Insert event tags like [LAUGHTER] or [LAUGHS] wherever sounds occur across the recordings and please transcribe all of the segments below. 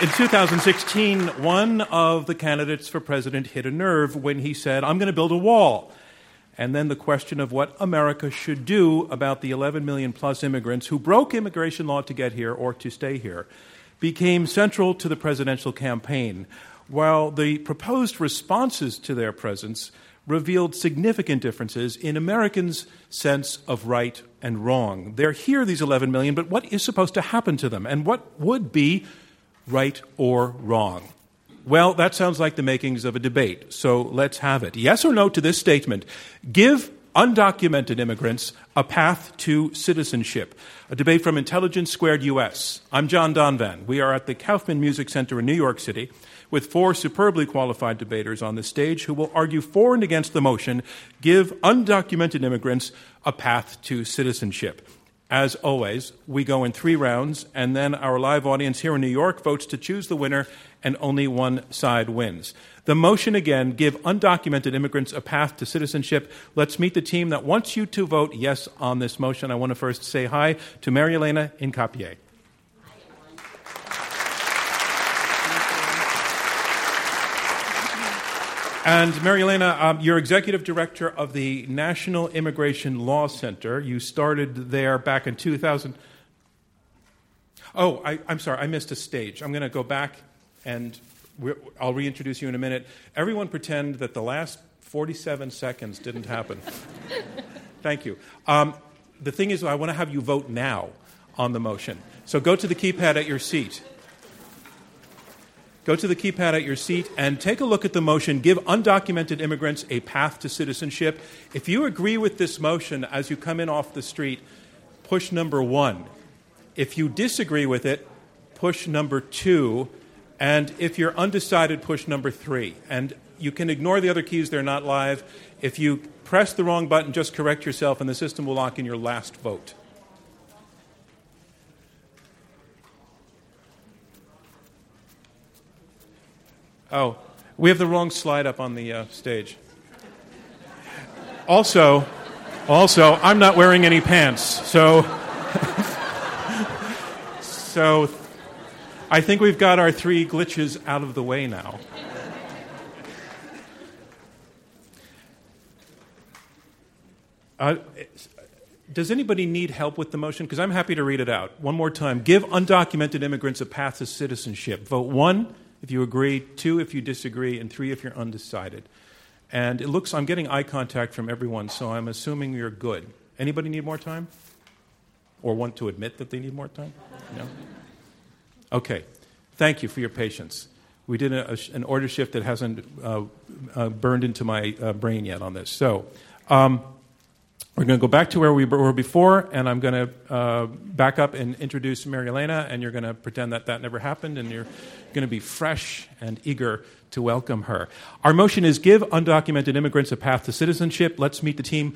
In 2016, one of the candidates for president hit a nerve when he said, I'm going to build a wall. And then the question of what America should do about the 11 million plus immigrants who broke immigration law to get here or to stay here became central to the presidential campaign, while the proposed responses to their presence revealed significant differences in Americans' sense of right and wrong. They're here, these 11 million, but what is supposed to happen to them? And what would be right or wrong? Well, that sounds like the makings of a debate, so let's have it. Yes or no to this statement Give undocumented immigrants a path to citizenship. A debate from Intelligence Squared US. I'm John Donvan. We are at the Kaufman Music Center in New York City with four superbly qualified debaters on the stage who will argue for and against the motion give undocumented immigrants a path to citizenship. As always, we go in three rounds, and then our live audience here in New York votes to choose the winner, and only one side wins. The motion again give undocumented immigrants a path to citizenship. Let's meet the team that wants you to vote yes on this motion. I want to first say hi to Marielena Hincapié. And Marielena, um, you're executive director of the National Immigration Law Center. You started there back in 2000. Oh, I, am sorry, I missed a stage. I'm going to go back and I'll reintroduce you in a minute. Everyone pretend that the last 47 seconds didn't happen. [LAUGHS] Thank you. Um, the thing is, I want to have you vote now on the motion. So go to the keypad at your seat. Go to the keypad at your seat and take a look at the motion Give undocumented immigrants a path to citizenship. If you agree with this motion as you come in off the street, push number one. If you disagree with it, push number two. And if you're undecided, push number three. And you can ignore the other keys, they're not live. If you press the wrong button, just correct yourself, and the system will lock in your last vote. Oh, we have the wrong slide up on the uh, stage. Also, also, I'm not wearing any pants, so [LAUGHS] so I think we've got our three glitches out of the way now. Uh, does anybody need help with the motion? Because I'm happy to read it out. One more time. Give undocumented immigrants a path to citizenship. Vote one if you agree, two if you disagree, and three if you're undecided. And it looks, I'm getting eye contact from everyone, so I'm assuming you're good. Anybody need more time? Or want to admit that they need more time? No? Okay. Thank you for your patience. We did a, a, an order shift that hasn't uh, uh, burned into my uh, brain yet on this. So, um, we're going to go back to where we were before, and I'm going to uh, back up and introduce Marielena, and you're going to pretend that that never happened, and you're going to be fresh and eager to welcome her. Our motion is give undocumented immigrants a path to citizenship. Let's meet the team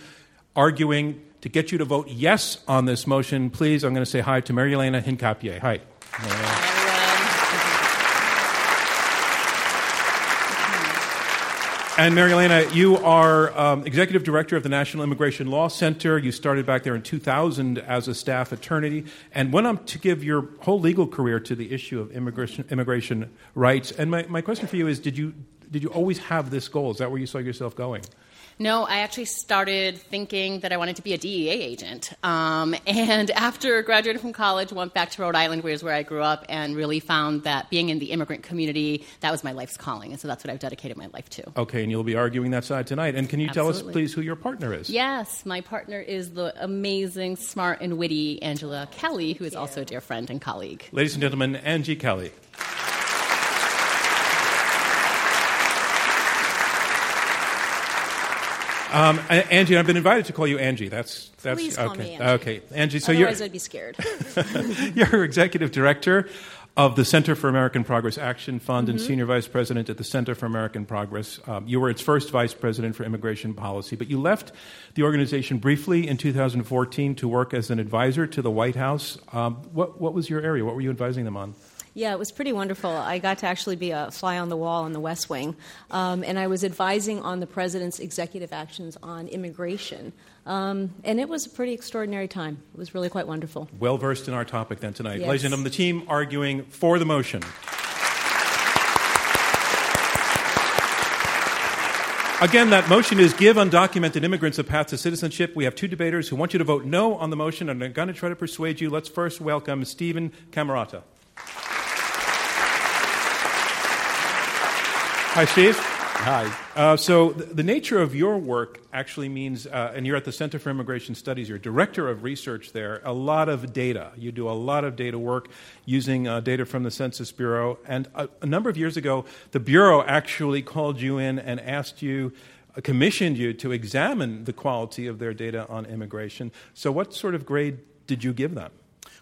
arguing to get you to vote yes on this motion. Please, I'm going to say hi to Marielena Hincapié. Hi. And Marielena, you are um, executive director of the National Immigration Law Center. You started back there in 2000 as a staff attorney and went on to give your whole legal career to the issue of immigration, immigration rights. And my, my question for you is did you, did you always have this goal? Is that where you saw yourself going? No, I actually started thinking that I wanted to be a DEA agent. Um, [LAUGHS] and after graduating from college, went back to Rhode Island, which is where I grew up, and really found that being in the immigrant community, that was my life's calling. And so that's what I've dedicated my life to. Okay, and you'll be arguing that side tonight. And can you Absolutely. tell us, please, who your partner is? Yes, my partner is the amazing, smart, and witty Angela Kelly, who is also a dear friend and colleague. Ladies and gentlemen, Angie Kelly. Um, Angie, I've been invited to call you Angie. That's that's Please okay. call me Angie. Okay, Angie. So Otherwise, you're I'd be scared. [LAUGHS] you're executive director of the Center for American Progress Action Fund Mm-hmm. and senior vice president at the Center for American Progress. Um, you were its first vice president for immigration policy, but you left the organization briefly in 2014 to work as an advisor to the White House. Um, what what was your area? What were you advising them on? Yeah, it was pretty wonderful. I got to actually be a fly on the wall in the West Wing, um, and I was advising on the president's executive actions on immigration. Um, and it was a pretty extraordinary time. It was really quite wonderful. Well versed in our topic then tonight. Yes. Ladies and gentlemen, the team arguing for the motion. Again, that motion is give undocumented immigrants a path to citizenship. We have two debaters who want you to vote no on the motion and are going to try to persuade you. Let's first welcome Stephen Camarota. Hi, Steve. Hi. Uh, so, th- the nature of your work actually means, uh, and you're at the Center for Immigration Studies, you're director of research there, a lot of data. You do a lot of data work using uh, data from the Census Bureau. And a, a, number of years ago, the Bureau actually called you in and asked you, uh, commissioned you to examine the quality of their data on immigration. So, what sort of grade did you give them?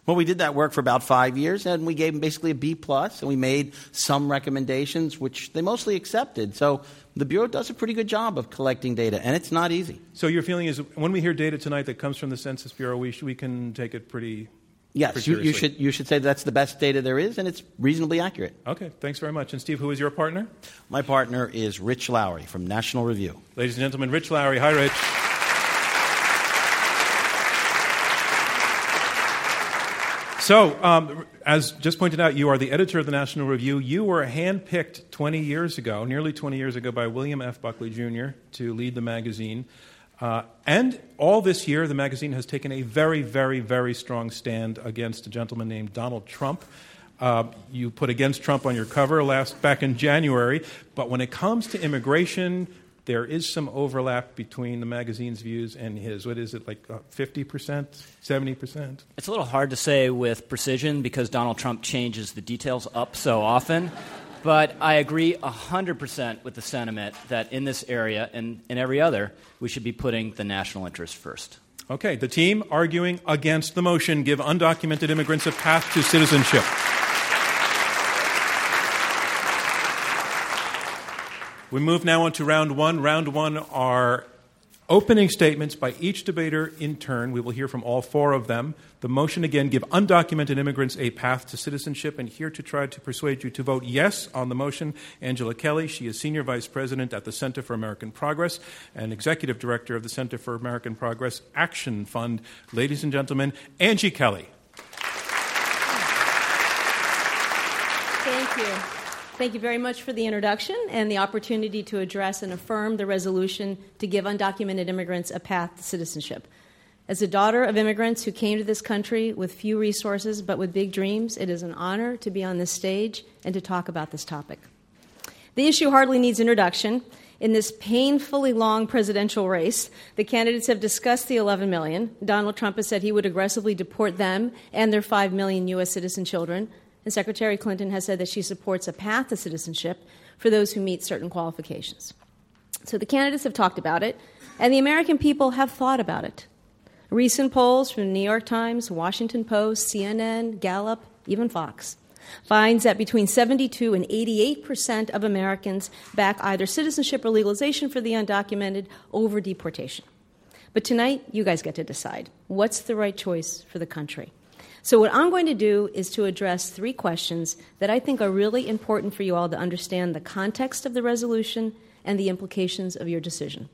Well, we did that work for about five years, and we gave them basically a B plus, and we made some recommendations, which they mostly accepted. So the Bureau does a pretty good job of collecting data, and it's not easy. So your feeling is when we hear data tonight that comes from the Census Bureau, we, sh- we can take it pretty. Yes, you, you, should, you should say that's the best data there is, and it's reasonably accurate. Okay, thanks very much. And Steve, who is your partner? My partner is Rich Lowry from National Review. Ladies and gentlemen, Rich Lowry. Hi, Rich. So, um, as just pointed out, you are the editor of the National Review. You were handpicked 20 years ago, nearly 20 years ago, by William F. Buckley Jr. to lead the magazine. Uh, and all this year, the magazine has taken a very, very, very strong stand against a gentleman named Donald Trump. Uh, you put against Trump on your cover last back in January, but when it comes to immigration, there is some overlap between the magazine's views and his. What is it, like uh, 50%, 70%? It's a little hard to say with precision because Donald Trump changes the details up so often. [LAUGHS] But I agree 100% with the sentiment that in this area and in every other, we should be putting the national interest first. Okay, the team arguing against the motion give undocumented immigrants a path to citizenship. We move now on to round one. Round one are opening statements by each debater in turn. We will hear from all four of them. The motion again give undocumented immigrants a path to citizenship. And here to try to persuade you to vote yes on the motion, Angela Kelly. She is Senior Vice President at the Center for American Progress and Executive Director of the Center for American Progress Action Fund. Ladies and gentlemen, Angie Kelly. Thank you. Thank you very much for the introduction and the opportunity to address and affirm the resolution to give undocumented immigrants a path to citizenship. As a daughter of immigrants who came to this country with few resources but with big dreams, it is an honor to be on this stage and to talk about this topic. The issue hardly needs introduction. In this painfully long presidential race, the candidates have discussed the 11 million. Donald Trump has said he would aggressively deport them and their 5 million U.S. citizen children and Secretary Clinton has said that she supports a path to citizenship for those who meet certain qualifications. So the candidates have talked about it, and the American people have thought about it. Recent polls from the New York Times, Washington Post, CNN, Gallup, even Fox finds that between 72 and 88 percent of Americans back either citizenship or legalization for the undocumented over deportation. But tonight, you guys get to decide what's the right choice for the country. So, what I'm going to do is to address three questions that I think are really important for you all to understand the context of the resolution and the implications of your decision.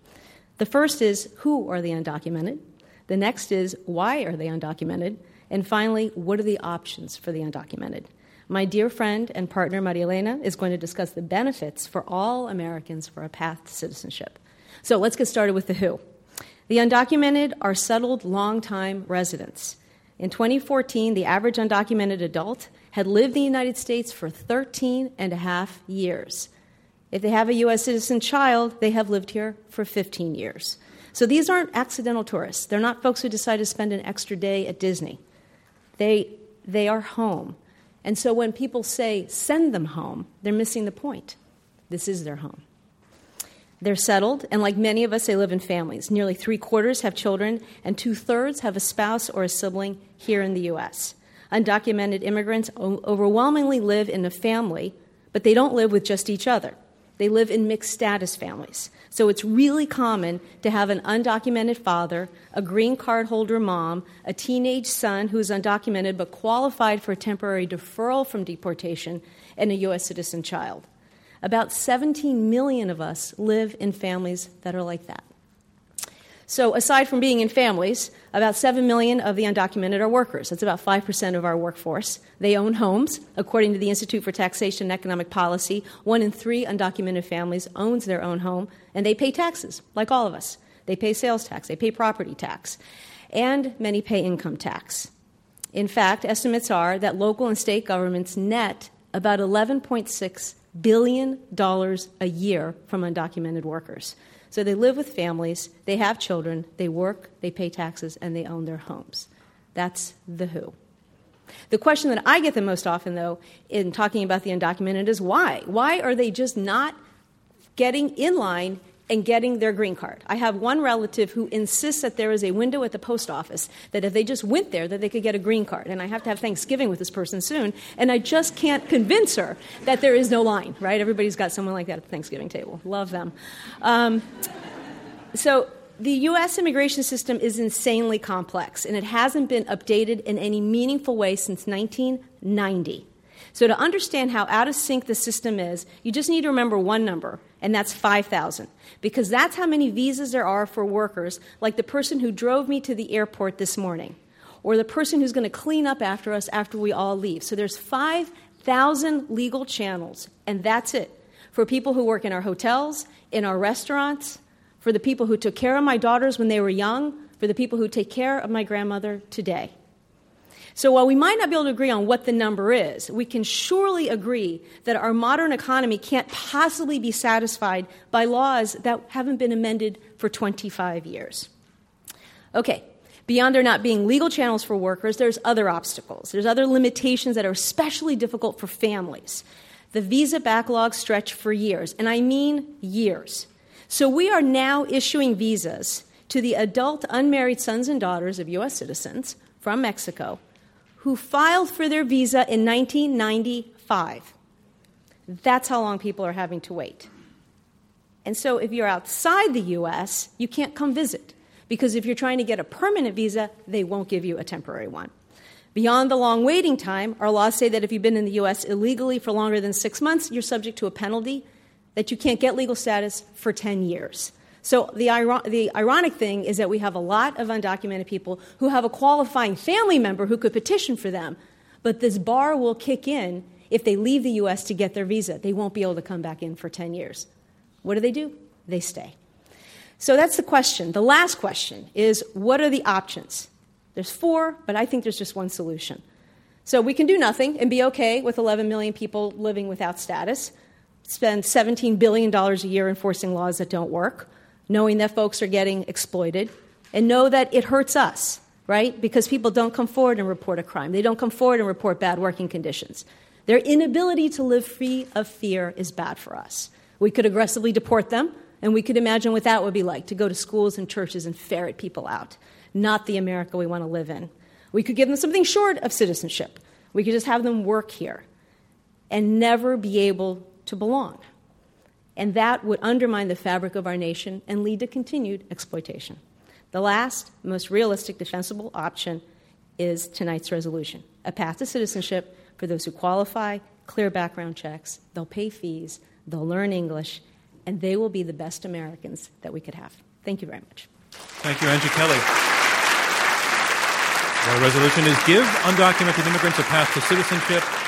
The first is who are the undocumented? The next is why are they undocumented? And finally, what are the options for the undocumented? My dear friend and partner, Maria Elena, is going to discuss the benefits for all Americans for a path to citizenship. So let's get started with the who. The undocumented are settled long-time residents. In 2014, the average undocumented adult had lived in the United States for 13 and a half years. If they have a U.S. citizen child, they have lived here for 15 years. So these aren't accidental tourists. They're not folks who decide to spend an extra day at Disney. They, they are home. And so when people say send them home, they're missing the point. This is their home. They're settled, and like many of us, they live in families. Nearly three quarters have children, and two thirds have a spouse or a sibling here in the U.S. Undocumented immigrants overwhelmingly live in a family, but they don't live with just each other. They live in mixed status families. So it's really common to have an undocumented father, a green card holder mom, a teenage son who's undocumented but qualified for a temporary deferral from deportation, and a U.S. citizen child. About 17 million of us live in families that are like that. So, aside from being in families, about 7 million of the undocumented are workers. That's about 5% of our workforce. They own homes. According to the Institute for Taxation and Economic Policy, one in three undocumented families owns their own home, and they pay taxes, like all of us. They pay sales tax, they pay property tax, and many pay income tax. In fact, estimates are that local and state governments net about $11.6 billion dollars a year from undocumented workers. So they live with families, they have children, they work, they pay taxes, and they own their homes. That's the who. The question that I get the most often, though, in talking about the undocumented is why? Why are they just not getting in line and getting their green card. I have one relative who insists that there is a window at the post office that if they just went there that they could get a green card. And I have to have Thanksgiving with this person soon, and I just can't convince her that there is no line, right? Everybody's got someone like that at the Thanksgiving table. Love them. Um, so the US immigration system is insanely complex, and it hasn't been updated in any meaningful way since 1990. So, to understand how out of sync the system is, you just need to remember one number, and that's 5,000. Because that's how many visas there are for workers, like the person who drove me to the airport this morning, or the person who's going to clean up after us after we all leave. So, there's 5,000 legal channels, and that's it. For people who work in our hotels, in our restaurants, for the people who took care of my daughters when they were young, for the people who take care of my grandmother today. So while we might not be able to agree on what the number is, we can surely agree that our modern economy can't possibly be satisfied by laws that haven't been amended for 25 years. Okay, beyond there not being legal channels for workers, there's other obstacles. There's other limitations that are especially difficult for families. The visa backlog stretch for years, and I mean years. So we are now issuing visas to the adult unmarried sons and daughters of U.S. citizens from Mexico who filed for their visa in 1995. That's how long people are having to wait. And so, if you're outside the US, you can't come visit because if you're trying to get a permanent visa, they won't give you a temporary one. Beyond the long waiting time, our laws say that if you've been in the US illegally for longer than six months, you're subject to a penalty that you can't get legal status for 10 years. So the, the ironic thing is that we have a lot of undocumented people who have a qualifying family member who could petition for them, but this bar will kick in if they leave the U.S. to get their visa. They won't be able to come back in for 10 years. What do they do? They stay. So that's the question. The last question is what are the options? There's four, but I think there's just one solution. So we can do nothing and be okay with 11 million people living without status, spend $17 billion a year enforcing laws that don't work, knowing that folks are getting exploited, and know that it hurts us, right? Because people don't come forward and report a crime. They don't come forward and report bad working conditions. Their inability to live free of fear is bad for us. We could aggressively deport them, and we could imagine what that would be like to go to schools and churches and ferret people out. Not the America we want to live in. We could give them something short of citizenship. We could just have them work here and never be able to belong and that would undermine the fabric of our nation and lead to continued exploitation. The last, most realistic, defensible option is tonight's resolution a path to citizenship for those who qualify, clear background checks, they'll pay fees, they'll learn English, and they will be the best Americans that we could have. Thank you very much. Thank you, Angie Kelly. Our resolution is Give Undocumented Immigrants a Path to Citizenship.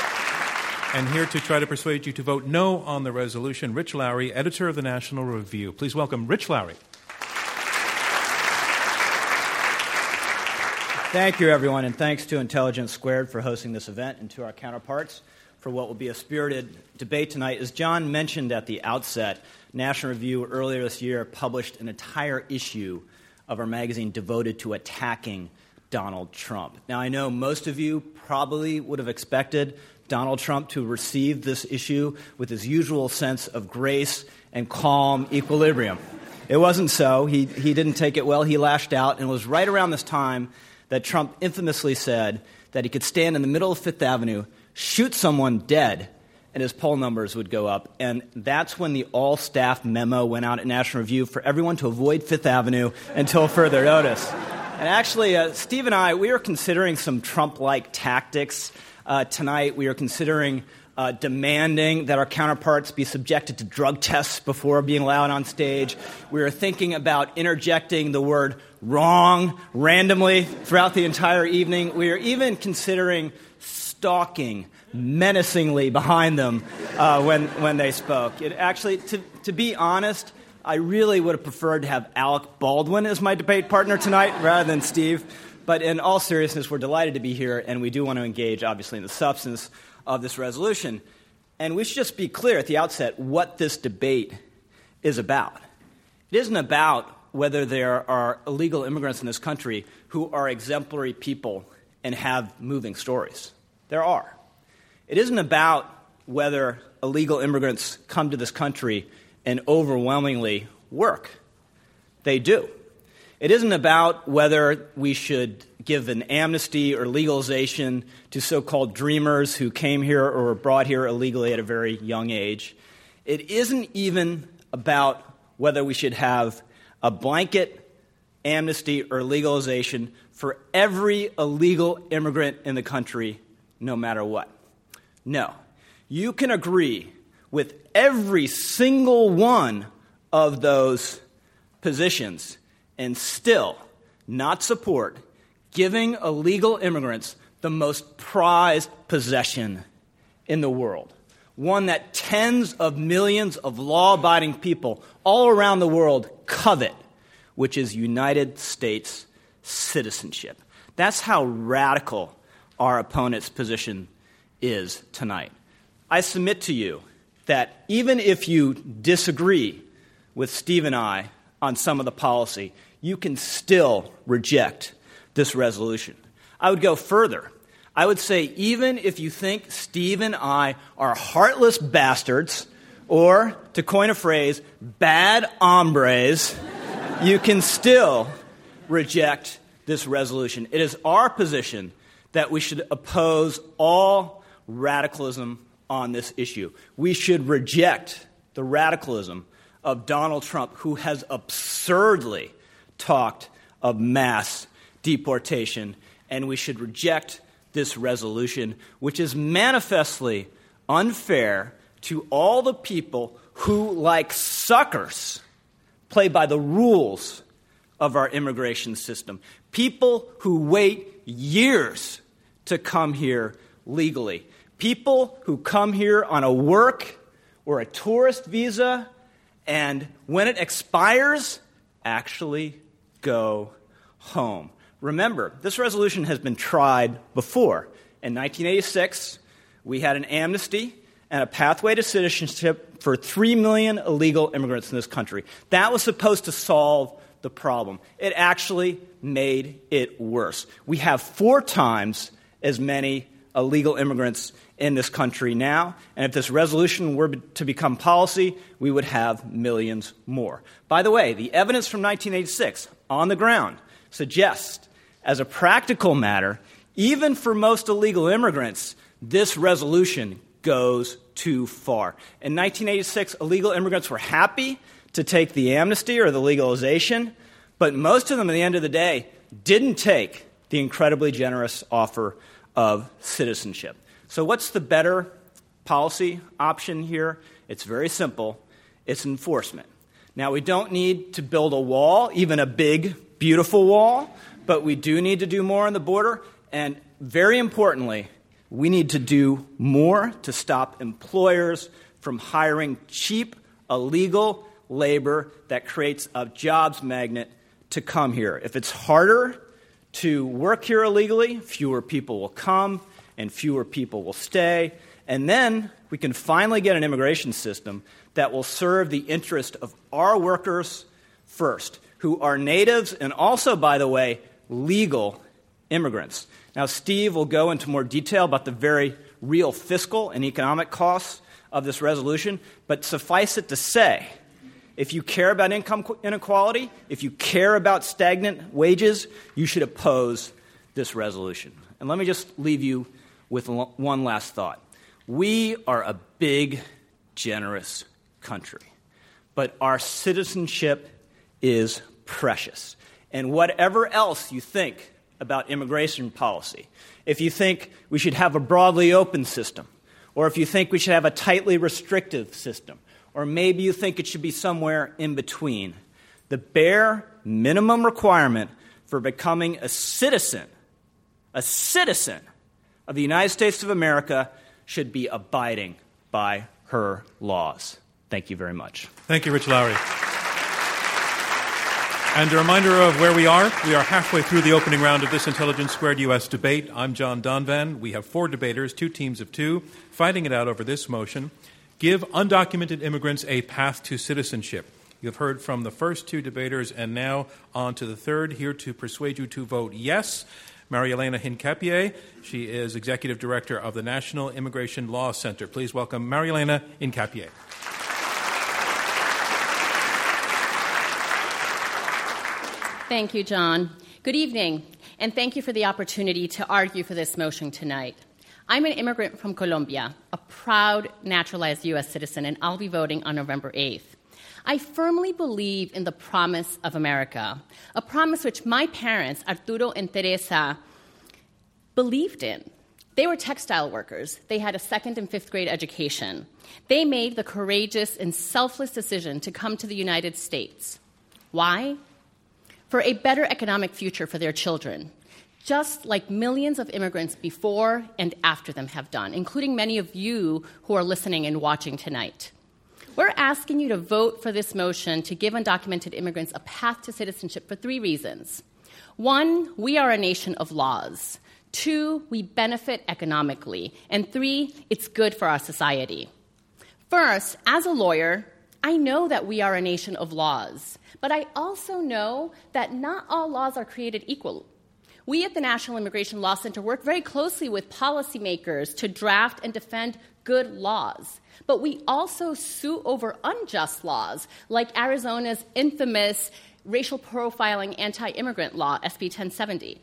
And here to try to persuade you to vote no on the resolution, Rich Lowry, editor of the National Review. Please welcome Rich Lowry. Thank you, everyone, and thanks to Intelligence Squared for hosting this event and to our counterparts for what will be a spirited debate tonight. As John mentioned at the outset, National Review earlier this year published an entire issue of our magazine devoted to attacking Donald Trump. Now, I know most of you probably would have expected Donald Trump to receive this issue with his usual sense of grace and calm equilibrium. It wasn't so. He, he didn't take it well. He lashed out, and it was right around this time that Trump infamously said that he could stand in the middle of Fifth Avenue, shoot someone dead, and his poll numbers would go up. And that's when the all staff memo went out at National Review for everyone to avoid Fifth Avenue until further notice. And actually, uh, Steve and I, we were considering some Trump like tactics uh, tonight we are considering uh, demanding that our counterparts be subjected to drug tests before being allowed on stage. We are thinking about interjecting the word wrong randomly throughout the entire evening. We are even considering stalking menacingly behind them uh, when, when they spoke. It actually, to, to be honest, I really would have preferred to have Alec Baldwin as my debate partner tonight rather than Steve. But in all seriousness, we're delighted to be here, and we do want to engage, obviously, in the substance of this resolution. And we should just be clear at the outset what this debate is about. It isn't about whether there are illegal immigrants in this country who are exemplary people and have moving stories. There are. It isn't about whether illegal immigrants come to this country and overwhelmingly work. They do. It isn't about whether we should give an amnesty or legalization to so called dreamers who came here or were brought here illegally at a very young age. It isn't even about whether we should have a blanket amnesty or legalization for every illegal immigrant in the country, no matter what. No. You can agree with every single one of those positions and still not support giving illegal immigrants the most prized possession in the world. One that tens of millions of law abiding people all around the world covet, which is United States citizenship. That's how radical our opponent's position is tonight. I submit to you that even if you disagree with Steve and I on some of the policy, you can still reject this resolution. I would go further. I would say, even if you think Steve and I are heartless bastards, or to coin a phrase, bad hombres, you can still reject this resolution. It is our position that we should oppose all radicalism on this issue. We should reject the radicalism of Donald Trump, who has absurdly talked of mass deportation, and we should reject this resolution, which is manifestly unfair to all the people who, like suckers, play by the rules of our immigration system. People who wait years to come here legally. People who come here on a work or a tourist visa, and when it expires, actually go home. Remember, this resolution has been tried before. In 1986, we had an amnesty and a pathway to citizenship for 3 million illegal immigrants in this country. That was supposed to solve the problem. It actually made it worse. We have four times as many illegal immigrants in this country now, and if this resolution were to become policy, we would have millions more. By the way, the evidence from 1986 on the ground suggests, as a practical matter, even for most illegal immigrants, this resolution goes too far. In 1986, illegal immigrants were happy to take the amnesty or the legalization, but most of them, at the end of the day, didn't take the incredibly generous offer of citizenship. So, what's the better policy option here? It's very simple it's enforcement. Now, we don't need to build a wall, even a big, beautiful wall, but we do need to do more on the border. And very importantly, we need to do more to stop employers from hiring cheap, illegal labor that creates a jobs magnet to come here. If it's harder to work here illegally, fewer people will come and fewer people will stay. And then we can finally get an immigration system that will serve the interest of our workers first, who are natives and also, by the way, legal immigrants. Now, Steve will go into more detail about the very real fiscal and economic costs of this resolution, but suffice it to say, if you care about income inequality, if you care about stagnant wages, you should oppose this resolution. And let me just leave you with one last thought. We are a big, generous country, but our citizenship is precious. And whatever else you think about immigration policy, if you think we should have a broadly open system, or if you think we should have a tightly restrictive system, or maybe you think it should be somewhere in between. The bare minimum requirement for becoming a citizen, a citizen of the United States of America, should be abiding by her laws. Thank you very much. Thank you, Rich Lowry. And a reminder of where we are. We are halfway through the opening round of this Intelligence Squared U.S. debate. I'm John Donvan. We have four debaters, two teams of two, fighting it out over this motion Give undocumented immigrants a path to citizenship. You've heard from the first two debaters, and now on to the third, here to persuade you to vote yes. Marielena Hincapié. She is Executive Director of the National Immigration Law Center. Please welcome Marielena Hincapié. Thank you, John. Good evening, and thank you for the opportunity to argue for this motion tonight. I'm an immigrant from Colombia, a proud naturalized U.S. citizen, and I'll be voting on November 8th. I firmly believe in the promise of America, a promise which my parents, Arturo and Teresa, believed in. They were textile workers. They had a second and fifth grade education. They made the courageous and selfless decision to come to the United States. Why? For a better economic future for their children, just like millions of immigrants before and after them have done, including many of you who are listening and watching tonight. We're asking you to vote for this motion to give undocumented immigrants a path to citizenship for three reasons. One, we are a nation of laws. Two, we benefit economically. And three, it's good for our society. First, as a lawyer, I know that we are a nation of laws, but I also know that not all laws are created equal. We at the National Immigration Law Center work very closely with policymakers to draft and defend good laws. But we also sue over unjust laws, like Arizona's infamous racial profiling anti immigrant law, SB 1070.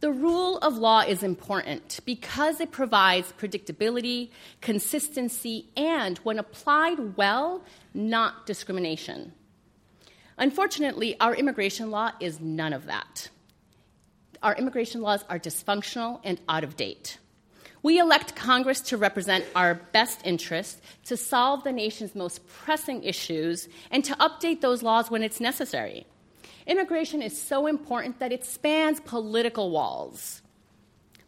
The rule of law is important because it provides predictability, consistency, and, when applied well, not discrimination. Unfortunately, our immigration law is none of that our immigration laws are dysfunctional and out of date. We elect Congress to represent our best interests, to solve the nation's most pressing issues, and to update those laws when it's necessary. Immigration is so important that it spans political walls.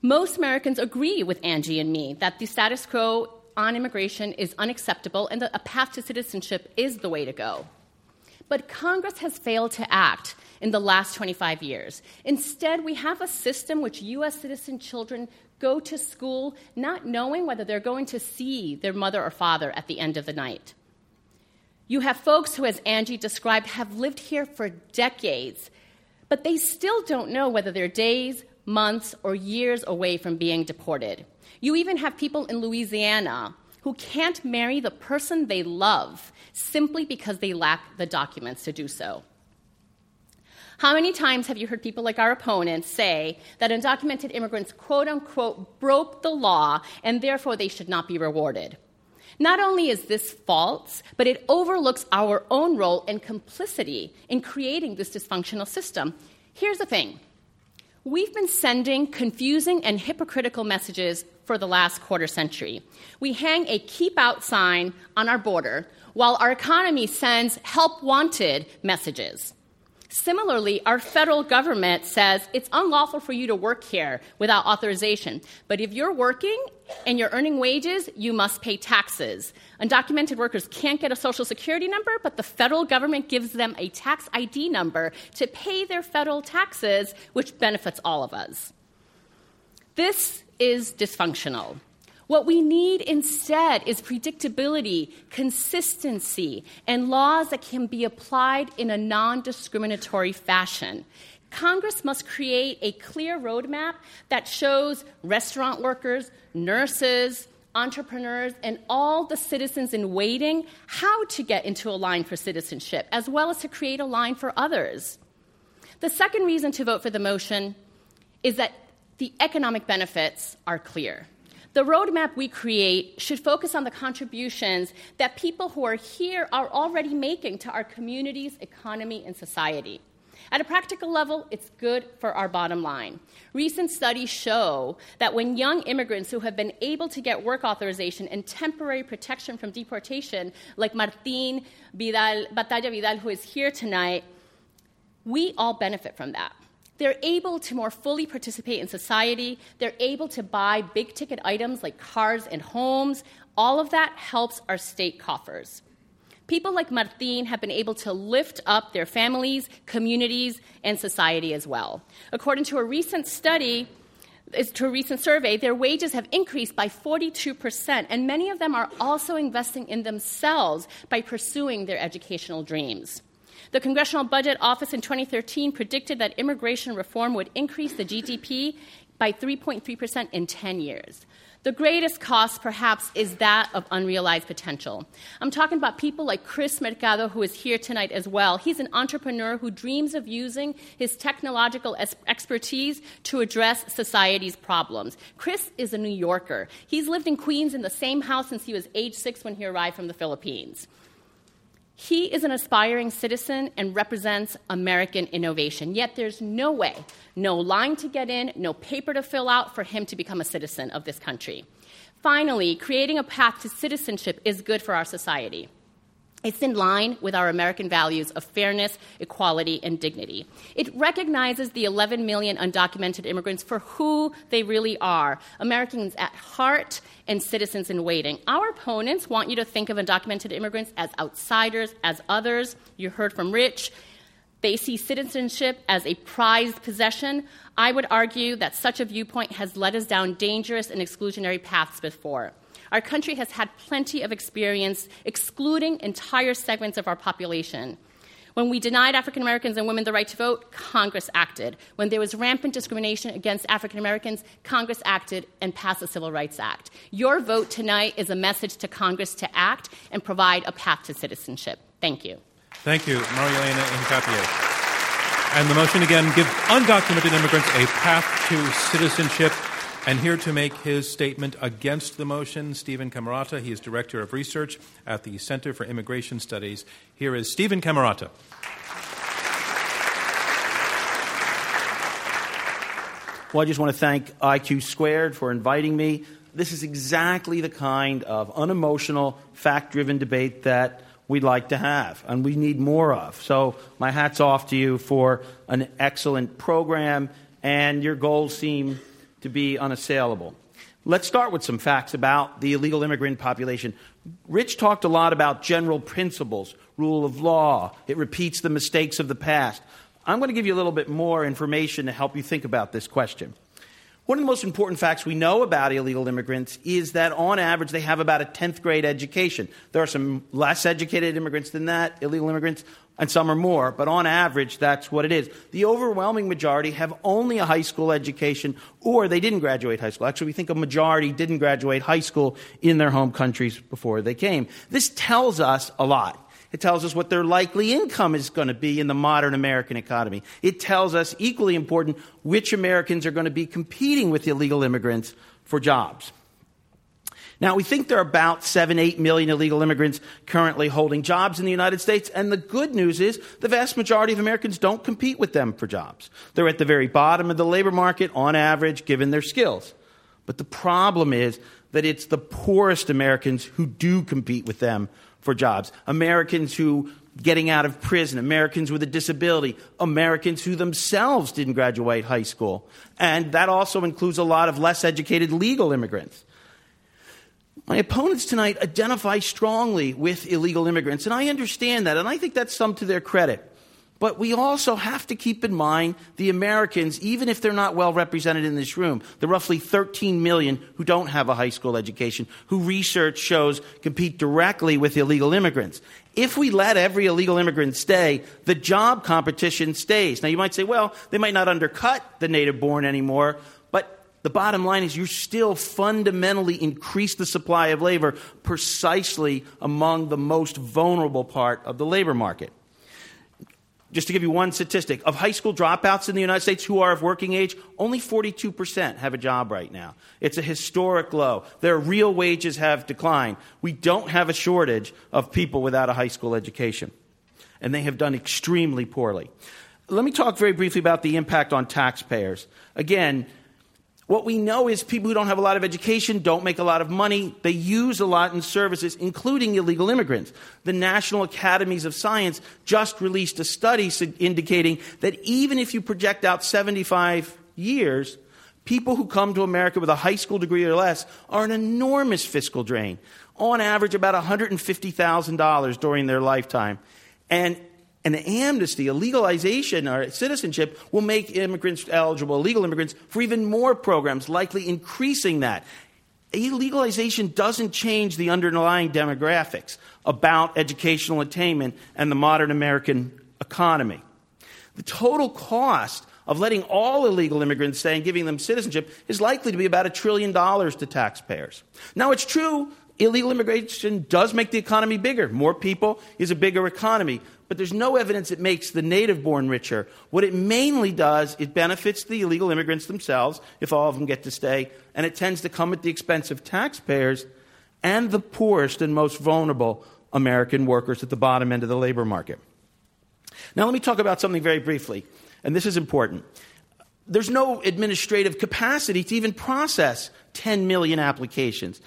Most Americans agree with Angie and me that the status quo on immigration is unacceptable and that a path to citizenship is the way to go. But Congress has failed to act in the last 25 years. Instead, we have a system which U.S. citizen children go to school not knowing whether they're going to see their mother or father at the end of the night. You have folks who, as Angie described, have lived here for decades, but they still don't know whether they're days, months, or years away from being deported. You even have people in Louisiana who can't marry the person they love simply because they lack the documents to do so. How many times have you heard people like our opponents say that undocumented immigrants, quote unquote, broke the law and therefore they should not be rewarded? Not only is this false, but it overlooks our own role and complicity in creating this dysfunctional system. Here's the thing we've been sending confusing and hypocritical messages for the last quarter century. We hang a keep out sign on our border while our economy sends help wanted messages. Similarly, our federal government says it's unlawful for you to work here without authorization. But if you're working and you're earning wages, you must pay taxes. Undocumented workers can't get a social security number, but the federal government gives them a tax ID number to pay their federal taxes, which benefits all of us. This is dysfunctional. What we need instead is predictability, consistency, and laws that can be applied in a non discriminatory fashion. Congress must create a clear roadmap that shows restaurant workers, nurses, entrepreneurs, and all the citizens in waiting how to get into a line for citizenship, as well as to create a line for others. The second reason to vote for the motion is that the economic benefits are clear. The roadmap we create should focus on the contributions that people who are here are already making to our communities, economy, and society. At a practical level, it's good for our bottom line. Recent studies show that when young immigrants who have been able to get work authorization and temporary protection from deportation, like Martin Vidal, Batalla Vidal, who is here tonight, we all benefit from that. They're able to more fully participate in society. They're able to buy big ticket items like cars and homes. All of that helps our state coffers. People like Martin have been able to lift up their families, communities, and society as well. According to a recent study, to a recent survey, their wages have increased by 42%, and many of them are also investing in themselves by pursuing their educational dreams. The Congressional Budget Office in 2013 predicted that immigration reform would increase the GDP by 3.3% in 10 years. The greatest cost, perhaps, is that of unrealized potential. I'm talking about people like Chris Mercado, who is here tonight as well. He's an entrepreneur who dreams of using his technological expertise to address society's problems. Chris is a New Yorker. He's lived in Queens in the same house since he was age six when he arrived from the Philippines. He is an aspiring citizen and represents American innovation. Yet there's no way, no line to get in, no paper to fill out for him to become a citizen of this country. Finally, creating a path to citizenship is good for our society. It's in line with our American values of fairness, equality, and dignity. It recognizes the 11 million undocumented immigrants for who they really are Americans at heart and citizens in waiting. Our opponents want you to think of undocumented immigrants as outsiders, as others. You heard from Rich. They see citizenship as a prized possession. I would argue that such a viewpoint has led us down dangerous and exclusionary paths before. Our country has had plenty of experience excluding entire segments of our population. When we denied African Americans and women the right to vote, Congress acted. When there was rampant discrimination against African Americans, Congress acted and passed the Civil Rights Act. Your vote tonight is a message to Congress to act and provide a path to citizenship. Thank you. Thank you, Marielena Hincapié. And the motion again give undocumented immigrants a path to citizenship. And here to make his statement against the motion, Stephen Camarota. He is Director of Research at the Center for Immigration Studies. Here is Stephen Camarota. Well, I just want to thank IQ Squared for inviting me. This is exactly the kind of unemotional, fact driven debate that we'd like to have and we need more of. So, my hat's off to you for an excellent program, and your goals seem to be unassailable. Let's start with some facts about the illegal immigrant population. Rich talked a lot about general principles, rule of law. It repeats the mistakes of the past. I'm going to give you a little bit more information to help you think about this question. One of the most important facts we know about illegal immigrants is that on average they have about a 10th grade education. There are some less educated immigrants than that, illegal immigrants and some are more, but on average, that's what it is. The overwhelming majority have only a high school education or they didn't graduate high school. Actually, we think a majority didn't graduate high school in their home countries before they came. This tells us a lot. It tells us what their likely income is going to be in the modern American economy. It tells us, equally important, which Americans are going to be competing with illegal immigrants for jobs. Now, we think there are about 7, 8 million illegal immigrants currently holding jobs in the United States, and the good news is the vast majority of Americans don't compete with them for jobs. They're at the very bottom of the labor market on average, given their skills. But the problem is that it's the poorest Americans who do compete with them for jobs. Americans who getting out of prison, Americans with a disability, Americans who themselves didn't graduate high school. And that also includes a lot of less educated legal immigrants. My opponents tonight identify strongly with illegal immigrants, and I understand that, and I think that's some to their credit. But we also have to keep in mind the Americans, even if they're not well represented in this room, the roughly 13 million who don't have a high school education, who research shows compete directly with illegal immigrants. If we let every illegal immigrant stay, the job competition stays. Now you might say, well, they might not undercut the native born anymore, the bottom line is you still fundamentally increase the supply of labor precisely among the most vulnerable part of the labor market. Just to give you one statistic, of high school dropouts in the United States who are of working age, only 42% have a job right now. It's a historic low. Their real wages have declined. We don't have a shortage of people without a high school education. And they have done extremely poorly. Let me talk very briefly about the impact on taxpayers. Again, what we know is people who don't have a lot of education don't make a lot of money. They use a lot in services, including illegal immigrants. The National Academies of Science just released a study indicating that even if you project out 75 years, people who come to America with a high school degree or less are an enormous fiscal drain. On average, about $150,000 during their lifetime. And an amnesty, a legalization or citizenship will make immigrants eligible, illegal immigrants, for even more programs, likely increasing that. Legalization doesn't change the underlying demographics about educational attainment and the modern American economy. The total cost of letting all illegal immigrants stay and giving them citizenship is likely to be about a trillion dollars to taxpayers. Now, it's true illegal immigration does make the economy bigger. More people is a bigger economy but there's no evidence it makes the native born richer. What it mainly does, it benefits the illegal immigrants themselves, if all of them get to stay, and it tends to come at the expense of taxpayers and the poorest and most vulnerable American workers at the bottom end of the labor market. Now, let me talk about something very briefly, and this is important. There's no administrative capacity to even process 10 million applications.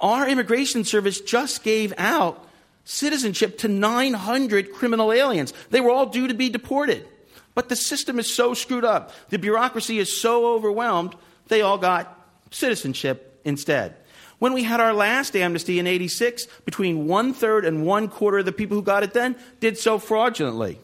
Our immigration service just gave out citizenship to 900 criminal aliens. They were all due to be deported. But the system is so screwed up, the bureaucracy is so overwhelmed, they all got citizenship instead. When we had our last amnesty in 86, between one third and one quarter of the people who got it then did so fraudulently.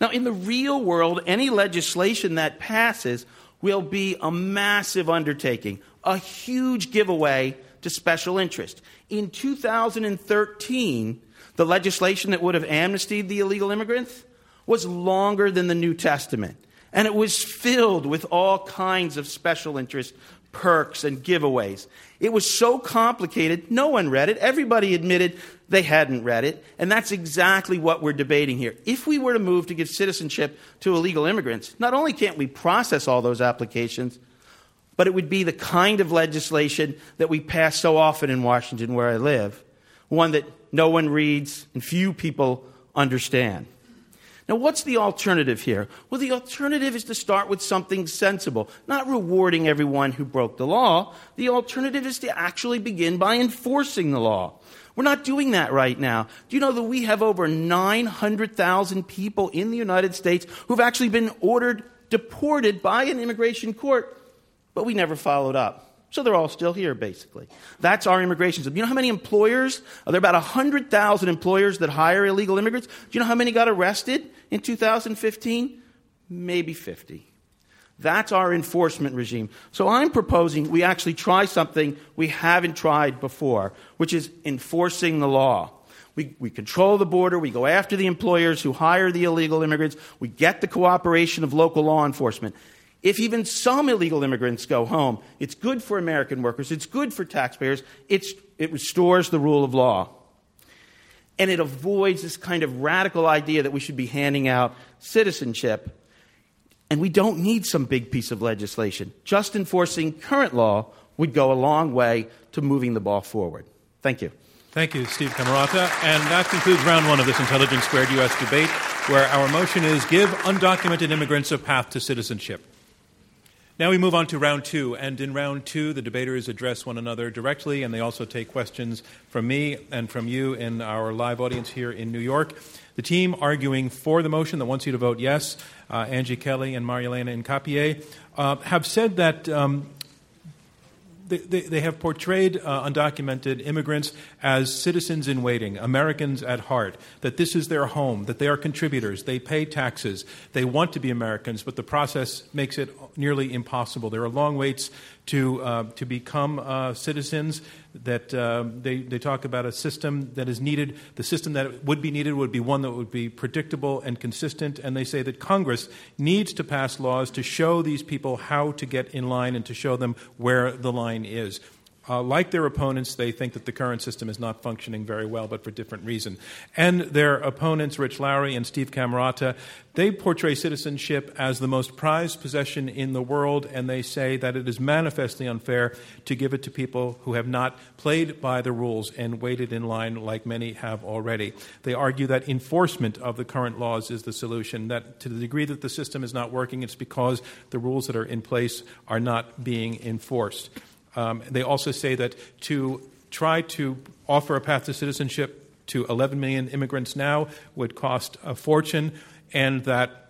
Now, in the real world, any legislation that passes will be a massive undertaking, a huge giveaway to special interest. In 2013, the legislation that would have amnestied the illegal immigrants was longer than the New Testament. And it was filled with all kinds of special interest perks and giveaways. It was so complicated, no one read it. Everybody admitted they hadn't read it. And that's exactly what we're debating here. If we were to move to give citizenship to illegal immigrants, not only can't we process all those applications, but it would be the kind of legislation that we pass so often in Washington, where I live, one that no one reads and few people understand. Now, what's the alternative here? Well, the alternative is to start with something sensible, not rewarding everyone who broke the law. The alternative is to actually begin by enforcing the law. We're not doing that right now. Do you know that we have over 900,000 people in the United States who've actually been ordered deported by an immigration court but we never followed up. So they're all still here, basically. That's our immigration system. You know how many employers? Are there about 100,000 employers that hire illegal immigrants? Do you know how many got arrested in 2015? Maybe 50. That's our enforcement regime. So I'm proposing we actually try something we haven't tried before, which is enforcing the law. We, we control the border. We go after the employers who hire the illegal immigrants. We get the cooperation of local law enforcement. If even some illegal immigrants go home, it's good for American workers, it's good for taxpayers, it restores the rule of law. And it avoids this kind of radical idea that we should be handing out citizenship. And we don't need some big piece of legislation. Just enforcing current law would go a long way to moving the ball forward. Thank you. Thank you, Steve Camarota. And that concludes round one of this Intelligence Squared U.S. debate, where our motion is give undocumented immigrants a path to citizenship. Now we move on to round two. And in round two, the debaters address one another directly, and they also take questions from me and from you in our live audience here in New York. The team arguing for the motion that wants you to vote yes, uh, Angie Kelly and Marielena Hincapié, uh, have said that um, they, they, have portrayed uh, undocumented immigrants as citizens in waiting, Americans at heart, that this is their home, that they are contributors, they pay taxes, they want to be Americans, but the process makes it nearly impossible. There are long waits to, uh, to become uh, citizens, that uh, they, they talk about a system that is needed. The system that would be needed would be one that would be predictable and consistent. And they say that Congress needs to pass laws to show these people how to get in line and to show them where the line is. Uh, like their opponents, they think that the current system is not functioning very well, but for different reason. And their opponents, Rich Lowry and Steve Camarota, they portray citizenship as the most prized possession in the world, and they say that it is manifestly unfair to give it to people who have not played by the rules and waited in line like many have already. They argue that enforcement of the current laws is the solution, that to the degree that the system is not working, it's because the rules that are in place are not being enforced. Um, they also say that to try to offer a path to citizenship to 11 million immigrants now would cost a fortune, and that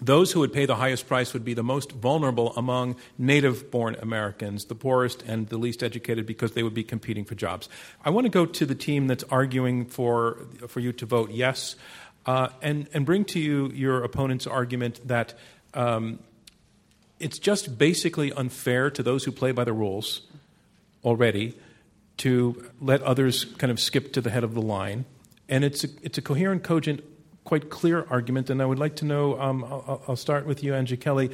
those who would pay the highest price would be the most vulnerable among native born Americans, the poorest and the least educated, because they would be competing for jobs. I want to go to the team that's arguing for, for you to vote yes uh, and, and bring to you your opponent's argument that um, it's just basically unfair to those who play by the rules already to let others kind of skip to the head of the line. And it's a, it's a coherent, cogent, quite clear argument. And I would like to know um, I'll, I'll start with you, Angie Kelly.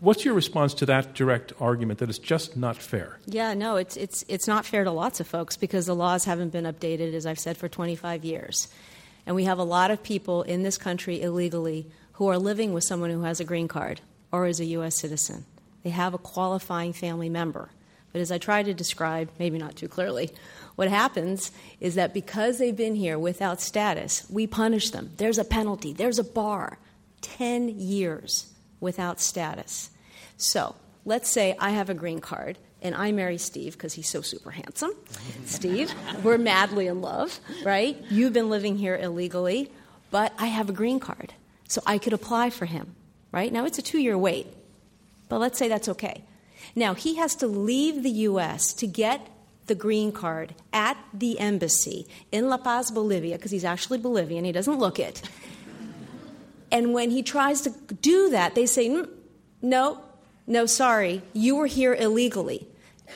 What's your response to that direct argument that it's just not fair? Yeah, no, it's, it's, it's not fair to lots of folks because the laws haven't been updated, as I've said, for 25 years. And we have a lot of people in this country illegally who are living with someone who has a green card or as a U.S. citizen. They have a qualifying family member. But as I try to describe, maybe not too clearly, what happens is that because they've been here without status, we punish them. There's a penalty, there's a bar 10 years without status. So let's say I have a green card and I marry Steve because he's so super handsome. [LAUGHS] Steve, we're madly in love, right? You've been living here illegally, but I have a green card. So I could apply for him right? Now it's a two year wait, but let's say that's okay. Now he has to leave the U.S. to get the green card at the embassy in La Paz, Bolivia, because he's actually Bolivian, he doesn't look it. And when he tries to do that, they say, mm, no, no, sorry, you were here illegally.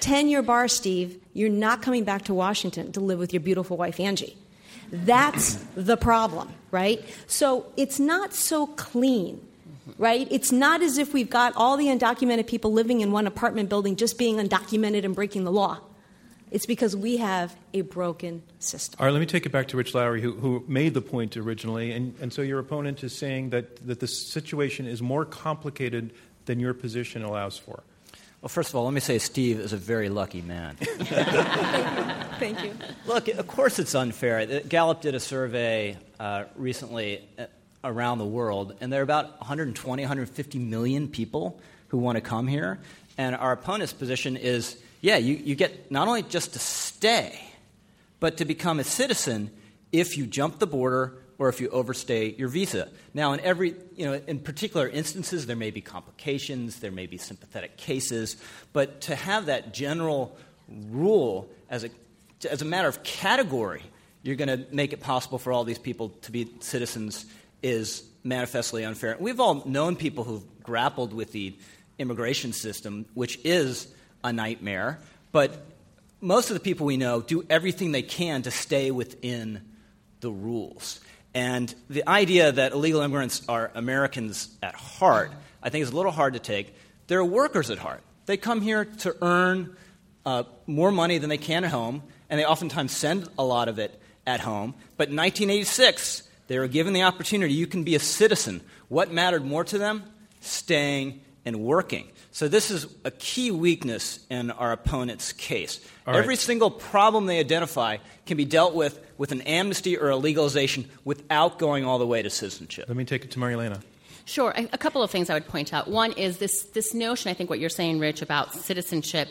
10 year bar, Steve, you're not coming back to Washington to live with your beautiful wife, Angie. That's the problem, right? So it's not so clean right? It's not as if we've got all the undocumented people living in one apartment building just being undocumented and breaking the law. It's because we have a broken system. All right, let me take it back to Rich Lowry, who, who made the point originally. And, and so your opponent is saying that, that the situation is more complicated than your position allows for. Well, first of all, let me say Steve is a very lucky man. [LAUGHS] Thank you. Look, of course it's unfair. Gallup did a survey uh, recently uh, around the world, and there are about 120, 150 million people who want to come here. And our opponent's position is yeah, you, you get not only just to stay, but to become a citizen if you jump the border or if you overstay your visa. Now, in every, you know, in particular instances, there may be complications, there may be sympathetic cases, but to have that general rule as a, as a matter of category, you're going to make it possible for all these people to be citizens is manifestly unfair. We've all known people who've grappled with the immigration system, which is a nightmare, but most of the people we know do everything they can to stay within the rules. And the idea that illegal immigrants are Americans at heart, I think, is a little hard to take. They're workers at heart. They come here to earn uh, more money than they can at home, and they oftentimes send a lot of it at home. But in 1986, they were given the opportunity. You can be a citizen. What mattered more to them? Staying and working. So, this is a key weakness in our opponent's case. All Every single problem they identify can be dealt with with an amnesty or a legalization without going all the way to citizenship. Let me take it to Marielena. Sure. A couple of things I would point out. One is this, this notion, I think what you're saying, Rich, about citizenship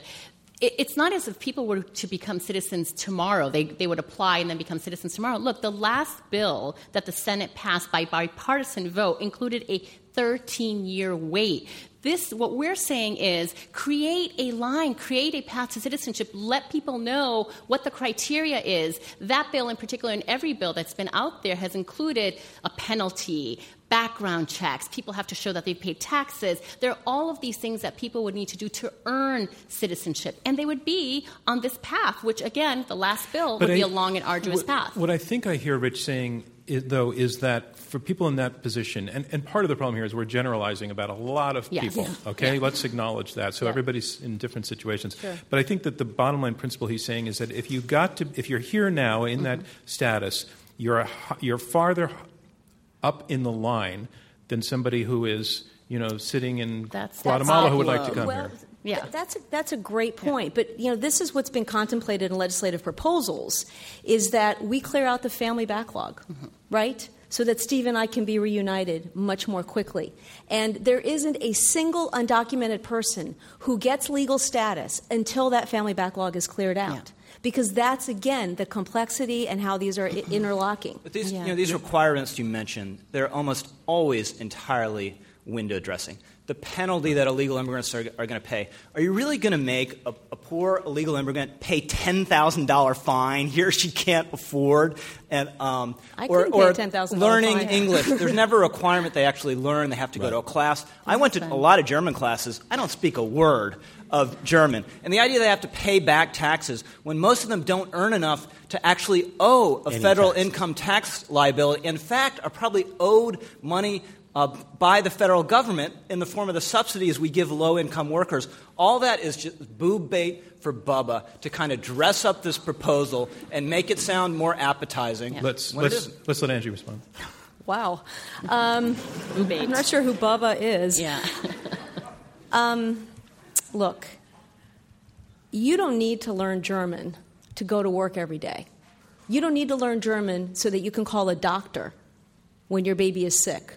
it's not as if people were to become citizens tomorrow. They, they would apply and then become citizens tomorrow. Look, the last bill that the Senate passed by bipartisan vote included a 13 year wait. This, what we're saying is create a line, create a path to citizenship, let people know what the criteria is. That bill, in particular, and every bill that's been out there, has included a penalty, background checks. People have to show that they've paid taxes. There are all of these things that people would need to do to earn citizenship. And they would be on this path, which, again, the last bill but would I, be a long and arduous what, path. What I think I hear Rich saying i- though, is that for people in that position, and, and part of the problem here is we're generalizing about a lot of Yes. people. Okay, Yeah. let's acknowledge that. So Yeah. everybody's in different situations. Sure. But I think that the bottom line principle he's saying is that if you got to, if you're here now in that Mm-hmm. status, you're a, you're farther up in the line than somebody who is, you know, sitting in That's- Guatemala that's who would like to awful. come well, here. Yeah. th- that's a, that's a great point. But you know, this is what's been contemplated in legislative proposals: is that we clear out the family backlog, mm-hmm. right? So that Steve and I can be reunited much more quickly. And there isn't a single undocumented person who gets legal status until that family backlog is cleared out. Yeah. Because that's, again, the complexity and how these are [CLEARS THROAT] interlocking. But these, Yeah. you know, these requirements you mentioned, they're almost always entirely window dressing. The penalty that illegal immigrants are, are going to pay. Are you really going to make a, a poor illegal immigrant pay $10,000 fine here she can't afford? And, um, I or, couldn't pay or a $10,000 learning fine. English. [LAUGHS] There's never a requirement they actually learn. They have to go to a class. I went to a lot of German classes. I don't speak a word of German. And the idea they have to pay back taxes when most of them don't earn enough to actually owe a Any federal tax. income tax liability, in fact, are probably owed money uh, by the federal government in the form of the subsidies we give low income workers. All that is just boob bait for Bubba to kind of dress up this proposal and make it sound more appetizing. Let's, let's, let's let Angie respond. Wow. Um, I'm not sure who Bubba is. Yeah. Look, you don't need to learn German to go to work every day. You don't need to learn German so that you can call a doctor when your baby is sick.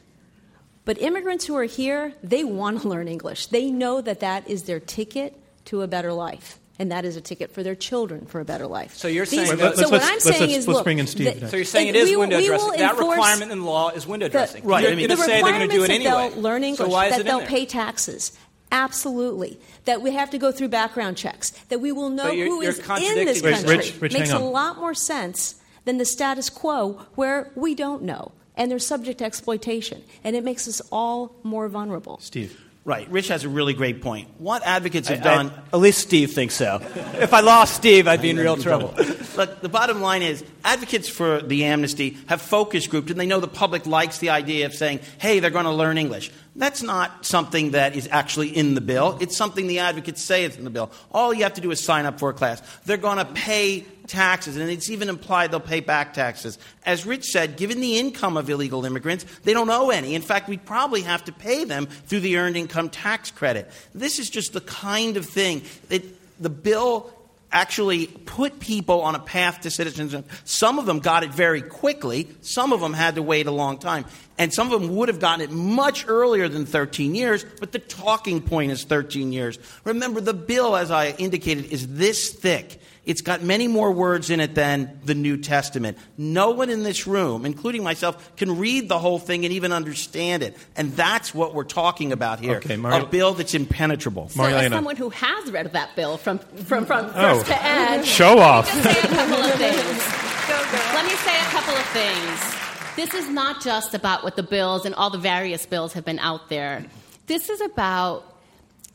But immigrants who are here, they want to learn English. They know that that is their ticket to a better life. And that is a ticket for their children for a better life. So you're These- saying Let's- so what I'm let's- saying let's- is, let's look, bring in Steve that- next. So you're saying it is we window we dressing. That requirement in law is window dressing. right, You're I mean- going to the say they're going to do it anyway. They'll learn English, so why is that it in they'll there? pay taxes. Absolutely. That we have to go through background checks. That we will know But you're- who you're is in this country. Rich, Rich, Makes a lot more sense than the status quo where we don't know and they're subject to exploitation. And it makes us all more vulnerable. Steve. Right. Rich has a really great point. What advocates have I- done. at least Steve thinks so. [LAUGHS] if I lost Steve, I'd be in real trouble. Look, the bottom line is advocates for the amnesty have focus grouped and they know the public likes the idea of saying, hey, they're going to learn English. That's not something that is actually in the bill. It's something the advocates say is in the bill. All you have to do is sign up for a class. They're going to pay taxes, and it's even implied they'll pay back taxes. As Rich said, given the income of illegal immigrants, they don't owe any. In fact, we'd probably have to pay them through the earned income tax credit. This is just the kind of thing that the bill actually put people on a path to citizenship. Some of them got it very quickly, some of them had to wait a long time. And some of them would have gotten it much earlier than 13 years, but the talking point is 13 years. Remember, the bill, as I indicated, is this thick. It's got many more words in it than the New Testament. No one in this room, including myself, can read the whole thing and even understand it. And that's what we're talking about here. Okay, Mario- a bill that's impenetrable. So, as someone who has read that bill from, from, from Oh. first to end, [LAUGHS] Show off. Let me say a couple of things. [LAUGHS] Let me say a couple of things. This is not just about what the bills and all the various bills have been out there. This is about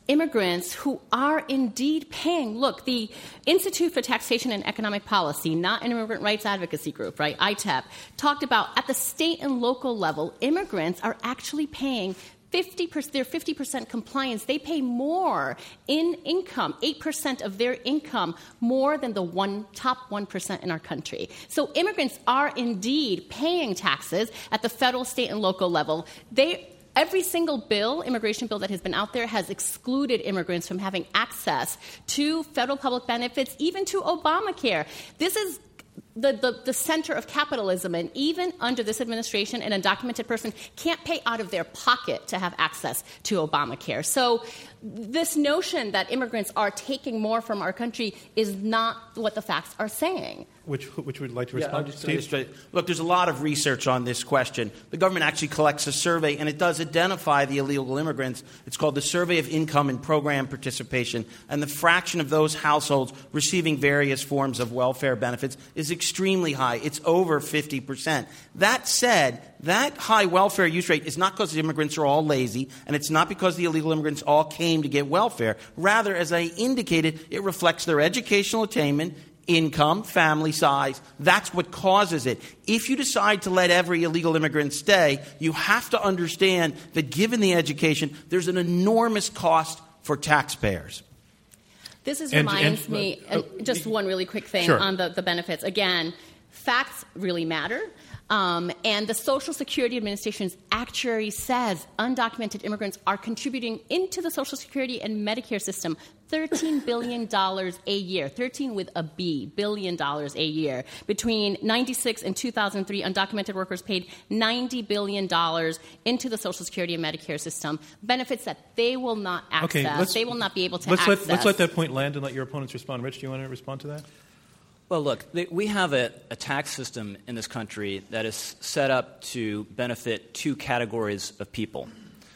immigrants who are indeed paying. Look, the Institute for Taxation and Economic Policy, not an immigrant rights advocacy group, right, ITEP, talked about at the state and local level, immigrants are actually paying 50%, their 50% compliance, they pay more in income, 8% of their income, more than the one, top 1% in our country. So immigrants are indeed paying taxes at the federal, state, and local level. They Every single bill, immigration bill that has been out there, has excluded immigrants from having access to federal public benefits, even to Obamacare. This is the, the, the center of capitalism, and even under this administration, an undocumented person can't pay out of their pocket to have access to Obamacare. So, this notion that immigrants are taking more from our country is not what the facts are saying. Which, which would like to respond? I'll just Look, there's a lot of research on this question. The government actually collects a survey, and it does identify the illegal immigrants. It's called the Survey of Income and Program Participation, and the fraction of those households receiving various forms of welfare benefits is extremely high. It's over 50%. That said, that high welfare use rate is not because the immigrants are all lazy, and it's not because the illegal immigrants all came to get welfare. Rather, as I indicated, it reflects their educational attainment, income, family size. That's what causes it. If you decide to let every illegal immigrant stay, you have to understand that given the education, there's an enormous cost for taxpayers. This is, And- reminds and- me, uh, uh, just one really quick thing Sure. on the, the benefits. Again, facts really matter. Um, and the Social Security Administration's actuary says undocumented immigrants are contributing into the Social Security and Medicare system $13 [LAUGHS] billion a year, 13 with a B, billion dollars a year. Between 96 and 2003, undocumented workers paid $90 billion into the Social Security and Medicare system, benefits that they will not access. Okay, they will not be able to let's access. Let, let's let that point land and let your opponents respond. Rich, do you want to respond to that? Well, look, we have a, a tax system in this country that is set up to benefit two categories of people.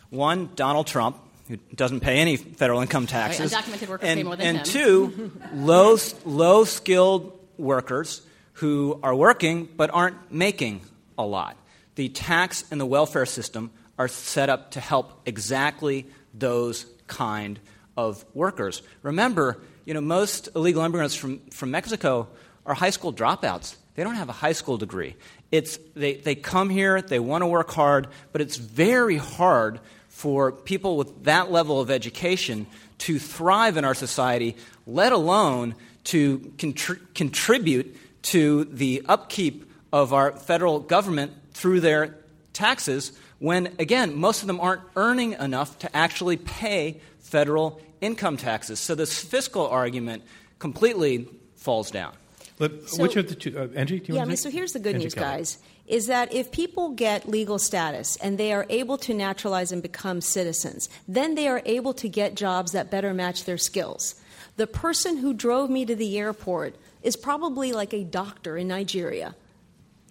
One, Donald Trump, who doesn't pay any federal income taxes. undocumented workers and, pay more than and him. two, [LAUGHS] low, low skilled workers who are working but aren't making a lot. The tax and the welfare system are set up to help exactly those kind of workers. Remember, you know, most illegal immigrants from, from Mexico are high school dropouts. They don't have a high school degree. It's, they, they come here, they want to work hard, but it's very hard for people with that level of education to thrive in our society, let alone to contri- contribute to the upkeep of our federal government through their taxes when, again, most of them aren't earning enough to actually pay federal income taxes. So this fiscal argument completely falls down. Let, So- which of the two? Uh, Angie, do you yeah, want I mean, to so here's the good Angie news, Kelly. guys, is that if people get legal status and they are able to naturalize and become citizens, then they are able to get jobs that better match their skills. The person who drove me to the airport is probably like a doctor in Nigeria.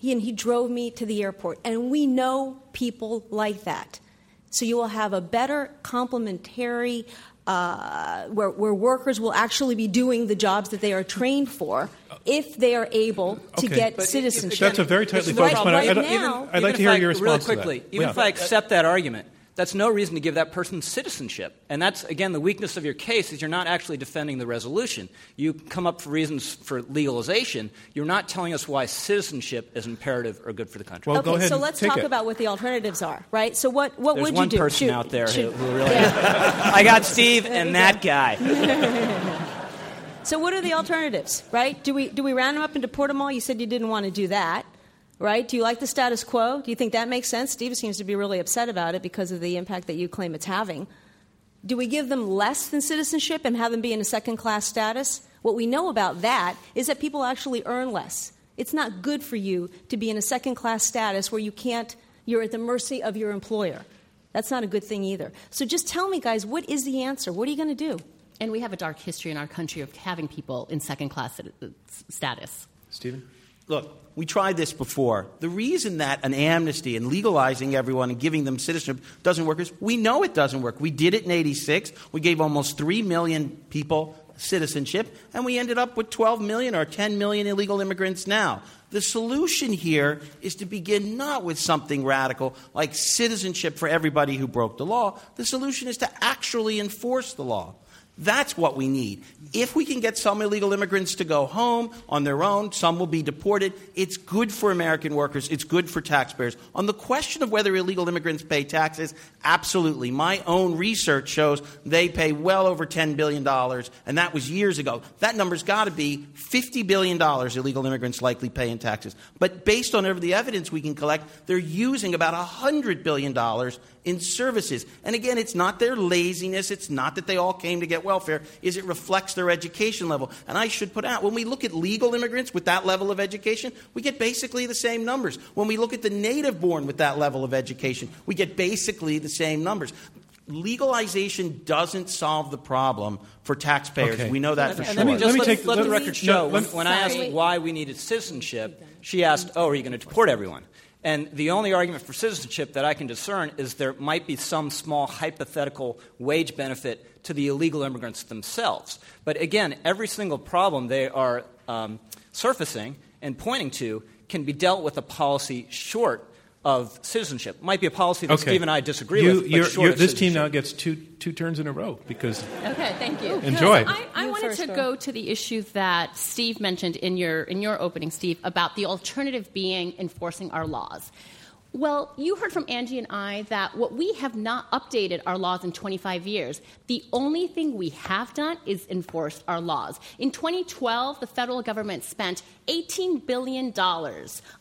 He, and he drove me to the airport. And we know people like that. So you will have a better complementary, uh, where, where workers will actually be doing the jobs that they are trained for if they are able to Okay. get But if- citizenship. That's a very tightly focused problem. point. I- I Right don't- now- I'd like Even to hear I- your response really to quickly. that. Even Yeah. if I accept that argument, that's no reason to give that person citizenship. And that's again the weakness of your case is you're not actually defending the resolution. You come up for reasons for legalization. You're not telling us why citizenship is imperative or good for the country. Well, okay, go ahead so let's talk it. about what the alternatives are, right? So what, what There's would you do? There's one person Shoot, out there who, who really. Yeah. [LAUGHS] I got Steve and that guy. [LAUGHS] So what are the alternatives, right? Do we do we round them up and deport them all? You said you didn't want to do that, right? Do you like the status quo? Do you think that makes sense? Steve seems to be really upset about it because of the impact that you claim it's having. Do we give them less than citizenship and have them be in a second class status? What we know about that is that people actually earn less. It's not good for you to be in a second class status where you can't you're at the mercy of your employer. That's not a good thing either. So just tell me guys, what is the answer? What are you going to do? And we have a dark history in our country of having people in second class uh, status. Stephen? Look, we tried this before. The reason that an amnesty and legalizing everyone and giving them citizenship doesn't work is we know it doesn't work. We did it in 86. We gave almost 3 million people citizenship, and we ended up with 12 million or 10 million illegal immigrants now. The solution here is to begin not with something radical like citizenship for everybody who broke the law. The solution is to actually enforce the law. That's what we need. If we can get some illegal immigrants to go home on their own, some will be deported. It's good for American workers. It's good for taxpayers. On the question of whether illegal immigrants pay taxes, absolutely. My own research shows they pay well over $10 billion, and that was years ago. That number's got to be $50 billion illegal immigrants likely pay in taxes. But based on the evidence we can collect, they're using about $100 billion in services. And again, it's not their laziness, it's not that they all came to get welfare, is it reflects their education level. And I should put out when we look at legal immigrants with that level of education, we get basically the same numbers. When we look at the native born with that level of education, we get basically the same numbers. Legalization doesn't solve the problem for taxpayers. Okay. We know that for And sure. let me just Let me let, take- let the let- record show. when, when I asked why we needed citizenship, she asked, "Oh, are you going to deport everyone?" And the only argument for citizenship that I can discern is there might be some small hypothetical wage benefit to the illegal immigrants themselves. But again, every single problem they are um, surfacing and pointing to can be dealt with a policy short of citizenship. Might be a policy that Okay. Steve and I disagree You- with. But you're- short you're- of this team now gets two two turns in a row because Okay, thank you. [LAUGHS] Enjoy. I, I You wanted first, to Dora. go to the issue that Steve mentioned in your in your opening, Steve, about the alternative being enforcing our laws. Well, you heard from Angie and I that what we have not updated our laws in 25 years. The only thing we have done is enforce our laws. In 2012, the federal government spent $18 billion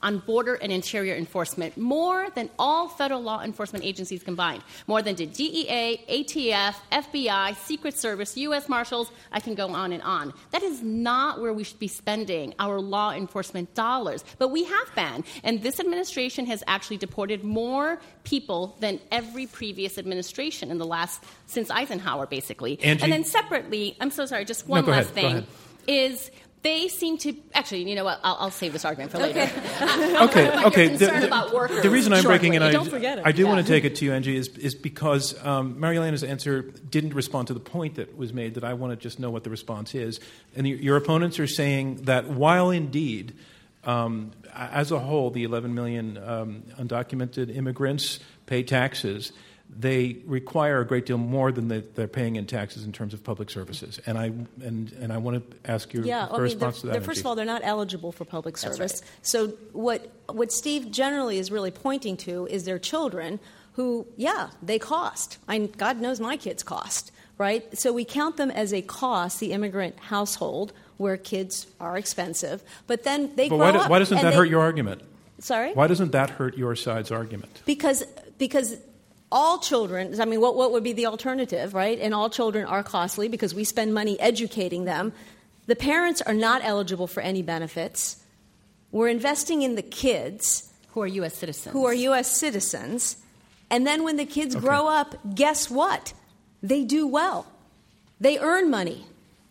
on border and interior enforcement, more than all federal law enforcement agencies combined. More than did DEA, ATF, FBI, Secret Service, U.S. Marshals. I can go on and on. That is not where we should be spending our law enforcement dollars. But we have been. And this administration has actually deported more people than every previous administration in the last, since Eisenhower, basically. Angie? And then separately, I'm so sorry, just one go last ahead, go thing. ahead. Is they seem to actually, you know what? I'll, I'll save this argument for later. okay, [LAUGHS] [LAUGHS] Like okay. You're concerned about the reason I'm breaking in. I, Don't forget it. I do Yeah. want to take it to you, Angie, is, is because um, Marielena's answer didn't respond to the point that was made. That I want to just know what the response is. And your, your opponents are saying that while indeed, um, as a whole, the 11 million um, undocumented immigrants pay taxes. They require a great deal more than they, they're paying in taxes in terms of public services, and I and, and I want to ask your Yeah, your I mean, response they're- to that. they're- first of all, they're not eligible for public service. right. So what what Steve generally is really pointing to is their children who, yeah, they cost. I, God knows my kids cost, right? So we count them as a cost, the immigrant household where kids are expensive, but then they but grow why, do- up. why doesn't and that they- hurt your argument? Sorry. Why doesn't that hurt your side's argument? Because because all children, I mean, what, what would be the alternative, right? And all children are costly because we spend money educating them. The parents are not eligible for any benefits. We're investing in the kids Who are U.S. citizens? who are U.S. citizens. And then when the kids grow up, guess what? They do well. They earn money,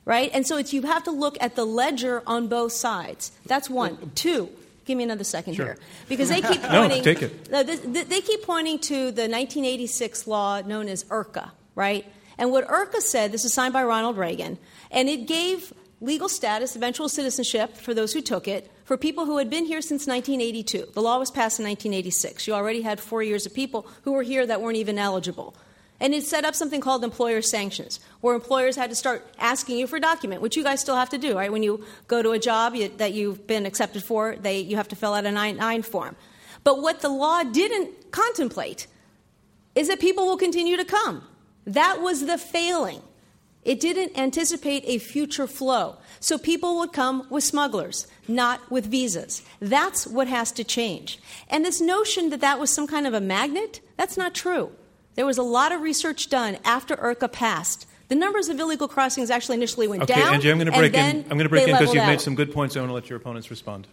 right? And so it's, you have to look at the ledger on both sides. That's one. Two, give me another second Sure. here. Because they keep [LAUGHS] pointing. No, take it. They keep pointing to the 1986 law known as IRCA, right? And what IRCA said, this is signed by Ronald Reagan, and it gave legal status, eventual citizenship for those who took it, for people who had been here since 1982. The law was passed in 1986. You already had four years of people who were here that weren't even eligible. And it set up something called employer sanctions, where employers had to start asking you for a document, which you guys still have to do, right? When you go to a job you, that you've been accepted for, they, you have to fill out a 9-9 form. But what the law didn't contemplate is that people will continue to come. That was the failing. It didn't anticipate a future flow. So people would come with smugglers, not with visas. That's what has to change. And this notion that that was some kind of a magnet, that's not true. There was a lot of research done after IRCA passed. The numbers of illegal crossings actually initially went Okay, down. Angie, I'm going to break in. I'm going to break in because you've made some good points. I want to let your opponents respond.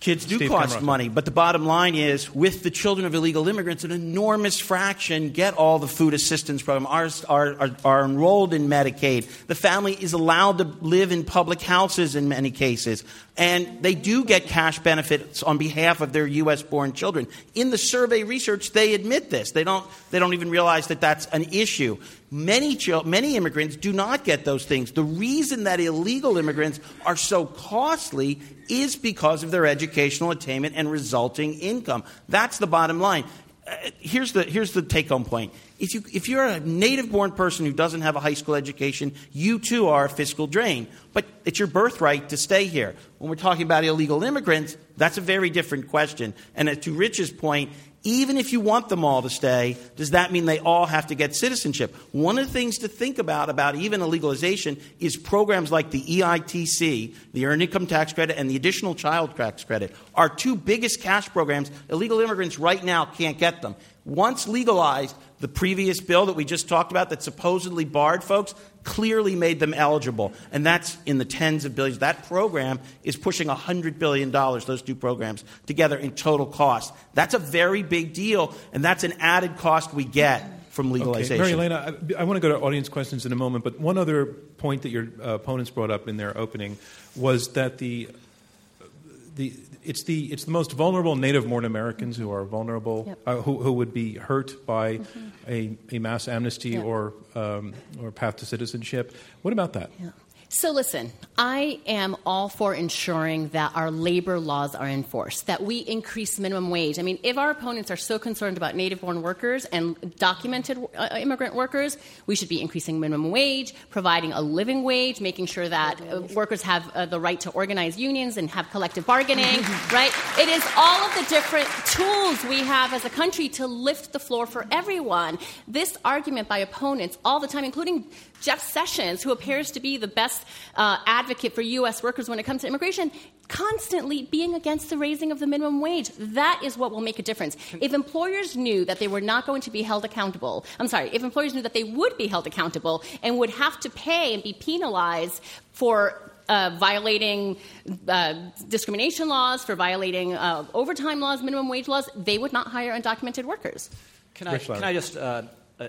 Kids do Steve cost Camarota. money, but the bottom line is with the children of illegal immigrants, an enormous fraction get all the food assistance program, are, are, are, are enrolled in Medicaid. The family is allowed to live in public houses in many cases. And they do get cash benefits on behalf of their U.S. born children. In the survey research, they admit this. They don't, they don't even realize that that's an issue. Many, many immigrants do not get those things. The reason that illegal immigrants are so costly is because of their educational attainment and resulting income. That's the bottom line. Uh, here's the, here's the take home point. If, you, if you're a native born person who doesn't have a high school education, you too are a fiscal drain. But it's your birthright to stay here. When we're talking about illegal immigrants, that's a very different question. And to Rich's point, even if you want them all to stay, does that mean they all have to get citizenship? One of the things to think about about even a legalization is programs like the EITC, the Earned Income Tax Credit, and the Additional Child Tax Credit. Our two biggest cash programs, illegal immigrants right now can't get them. Once legalized, the previous bill that we just talked about that supposedly barred folks clearly made them eligible. And that's in the tens of billions. That program is pushing $100 billion, those two programs, together in total cost. That's a very big deal, and that's an added cost we get from legalization. Okay. Mary Elena, I, I want to go to audience questions in a moment, but one other point that your uh, opponents brought up in their opening was that the the it's the it's the most vulnerable Native born Americans who are vulnerable, Yep. uh, who who would be hurt by a, a mass amnesty Yeah. or um, or path to citizenship. What about that? Yeah. So, listen, I am all for ensuring that our labor laws are enforced, that we increase minimum wage. I mean, if our opponents are so concerned about native born workers and documented uh, immigrant workers, we should be increasing minimum wage, providing a living wage, making sure that uh, workers have uh, the right to organize unions and have collective bargaining, [LAUGHS] right? It is all of the different tools we have as a country to lift the floor for everyone. This argument by opponents all the time, including Jeff Sessions, who appears to be the best uh, advocate for U.S. workers when it comes to immigration, constantly being against the raising of the minimum wage. That is what will make a difference. If employers knew that they were not going to be held accountable, I'm sorry, if employers knew that they would be held accountable and would have to pay and be penalized for uh, violating uh, discrimination laws, for violating uh, overtime laws, minimum wage laws, they would not hire undocumented workers. Can I, can I just uh,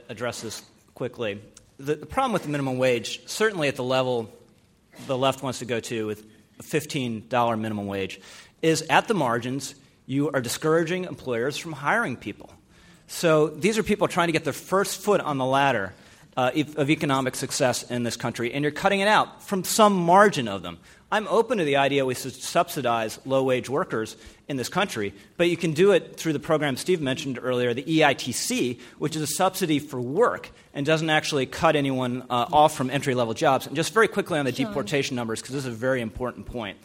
address this quickly? The, the problem with the minimum wage, certainly at the level the left wants to go to with a $15 minimum wage, is at the margins, you are discouraging employers from hiring people. So these are people trying to get their first foot on the ladder uh, of economic success in this country, and you're cutting it out from some margin of them. I'm open to the idea we should subsidize low wage workers in this country, but you can do it through the program Steve mentioned earlier, the EITC, which is a subsidy for work and doesn't actually cut anyone uh, off from entry level jobs. And just very quickly on the deportation numbers, because this is a very important point.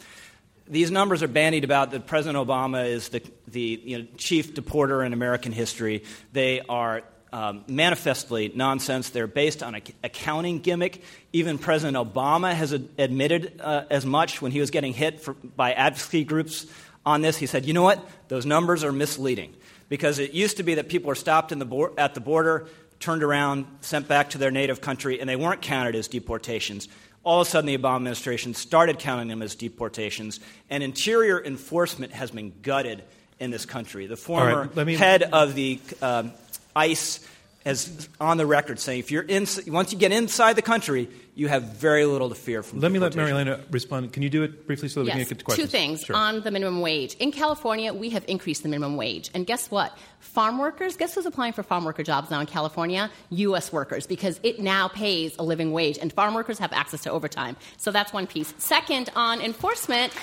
These numbers are bandied about that President Obama is the, the you know, chief deporter in American history. They are um, manifestly nonsense. They're based on an accounting gimmick. Even President Obama has admitted uh, as much when he was getting hit for, by advocacy groups on this. He said, you know what? Those numbers are misleading. Because it used to be that people were stopped the at the border, turned around, sent back to their native country, and they weren't counted as deportations. All of a sudden, the Obama administration started counting them as deportations, and interior enforcement has been gutted in this country. The former right, me... head of the um, ICE has on the record saying if you're in, once you get inside the country, you have very little to fear from. Let me let Marielena respond. Can you do it briefly so that yes. we can get to questions? Two things sure. on the minimum wage. In California, we have increased the minimum wage, and guess what? Farm workers. Guess who's applying for farm worker jobs now in California? U.S. workers, because it now pays a living wage, and farm workers have access to overtime. So that's one piece. Second, on enforcement,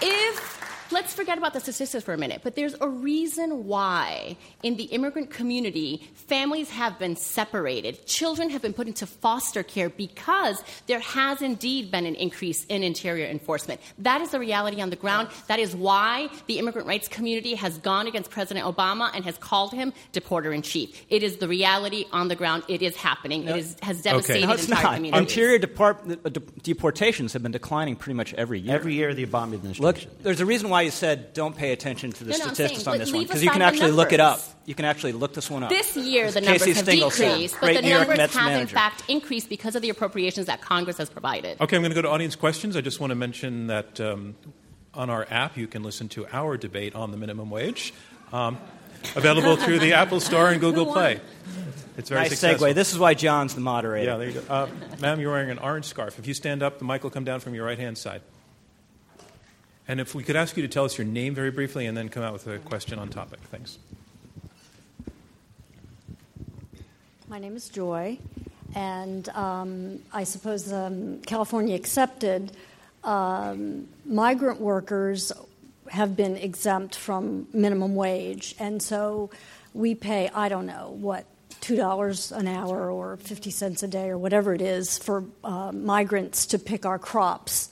if let's forget about the statistics for a minute, but there's a reason why in the immigrant community families have been separated. Children have been put into foster care because there has indeed been an increase in interior enforcement. That is the reality on the ground. That is why the immigrant rights community has gone against President Obama and has called him deporter in chief. It is the reality on the ground. It is happening. No. It is, has devastated okay. no, it's entire not. communities. Interior depart- uh, deportations have been declining pretty much every year. Every year, the Obama administration. Look, there's a reason why you said don't pay attention to the no, statistics saying, on this one because you can actually look it up. You can actually look this one up. This year, the numbers Casey have decreased, but the numbers have manager. in fact increased because of the appropriations that Congress has provided. Okay, I'm going to go to audience questions. I just want to mention that um, on our app, you can listen to our debate on the minimum wage, um, available [LAUGHS] through the Apple Store and Google Play. It's very nice successful. segue. This is why John's the moderator. Yeah, there you go. Uh, ma'am, you're wearing an orange scarf. If you stand up, the mic will come down from your right hand side. And if we could ask you to tell us your name very briefly and then come out with a question on topic. Thanks. My name is Joy, and um, I suppose um, California accepted. Um, migrant workers have been exempt from minimum wage, and so we pay, I don't know, what, $2 an hour or 50 cents a day or whatever it is for uh, migrants to pick our crops.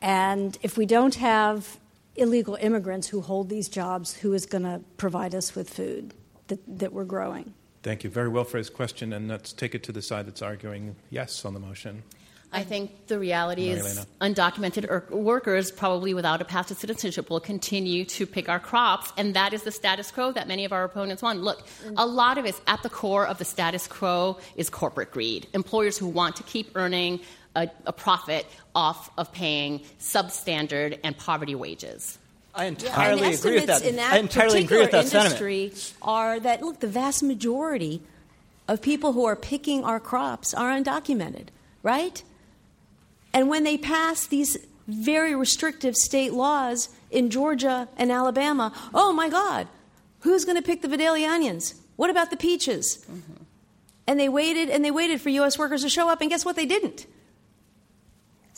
And if we don't have illegal immigrants who hold these jobs, who is going to provide us with food that, that we're growing? Thank you. Very well phrased question, and let's take it to the side that's arguing yes on the motion. I think the reality is undocumented er- workers, probably without a path to citizenship, will continue to pick our crops, and that is the status quo that many of our opponents want. Look, a lot of it at the core of the status quo is corporate greed. Employers who want to keep earning a, a profit off of paying substandard and poverty wages. I entirely yeah, agree with that. In that I entirely agree with that industry sentiment. Are that look the vast majority of people who are picking our crops are undocumented, right? And when they pass these very restrictive state laws in Georgia and Alabama, oh my God, who's going to pick the Vidalia onions? What about the peaches? Mm-hmm. And they waited and they waited for U.S. workers to show up, and guess what? They didn't.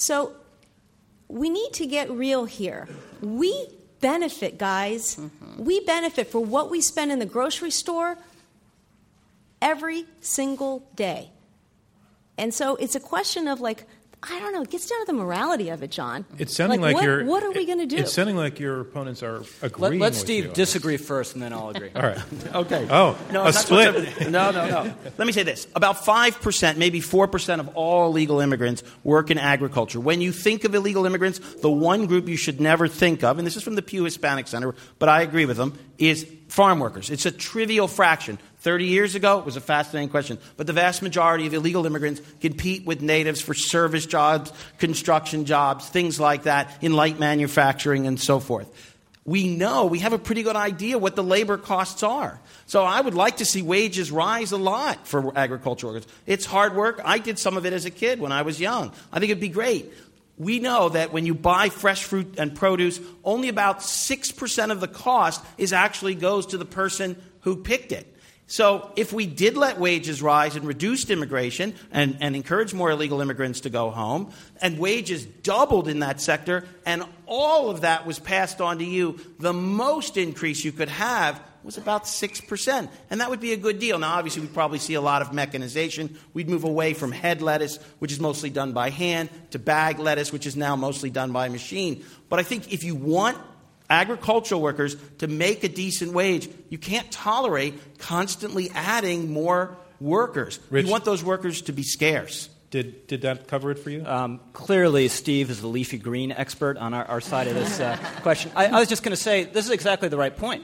So we need to get real here. We benefit, guys. Mm-hmm. We benefit for what we spend in the grocery store every single day. And so it's a question of like, I don't know. It gets down to the morality of it, John. It's sounding like, like what, you're. What are we going to do? It's sounding like your opponents are agreeing. Let, let with Steve you disagree first, and then I'll agree. [LAUGHS] All right. Okay. Oh, no, a split. no, no, no. Let me say this: about five percent, maybe four percent of all illegal immigrants work in agriculture. When you think of illegal immigrants, the one group you should never think of, and this is from the Pew Hispanic Center, but I agree with them, is farm workers. It's a trivial fraction. 30 years ago, it was a fascinating question. But the vast majority of illegal immigrants compete with natives for service jobs, construction jobs, things like that, in light manufacturing and so forth. We know, we have a pretty good idea what the labor costs are. So I would like to see wages rise a lot for agricultural workers. It's hard work. I did some of it as a kid when I was young. I think it'd be great. We know that when you buy fresh fruit and produce, only about 6% of the cost is actually goes to the person who picked it. So, if we did let wages rise and reduced immigration and, and encourage more illegal immigrants to go home, and wages doubled in that sector, and all of that was passed on to you, the most increase you could have was about 6%. And that would be a good deal. Now, obviously, we'd probably see a lot of mechanization. We'd move away from head lettuce, which is mostly done by hand, to bag lettuce, which is now mostly done by machine. But I think if you want agricultural workers to make a decent wage. You can't tolerate constantly adding more workers. Rich, you want those workers to be scarce. Did, did that cover it for you? Um, clearly, Steve is the leafy green expert on our, our side of this uh, [LAUGHS] question. I, I was just going to say this is exactly the right point.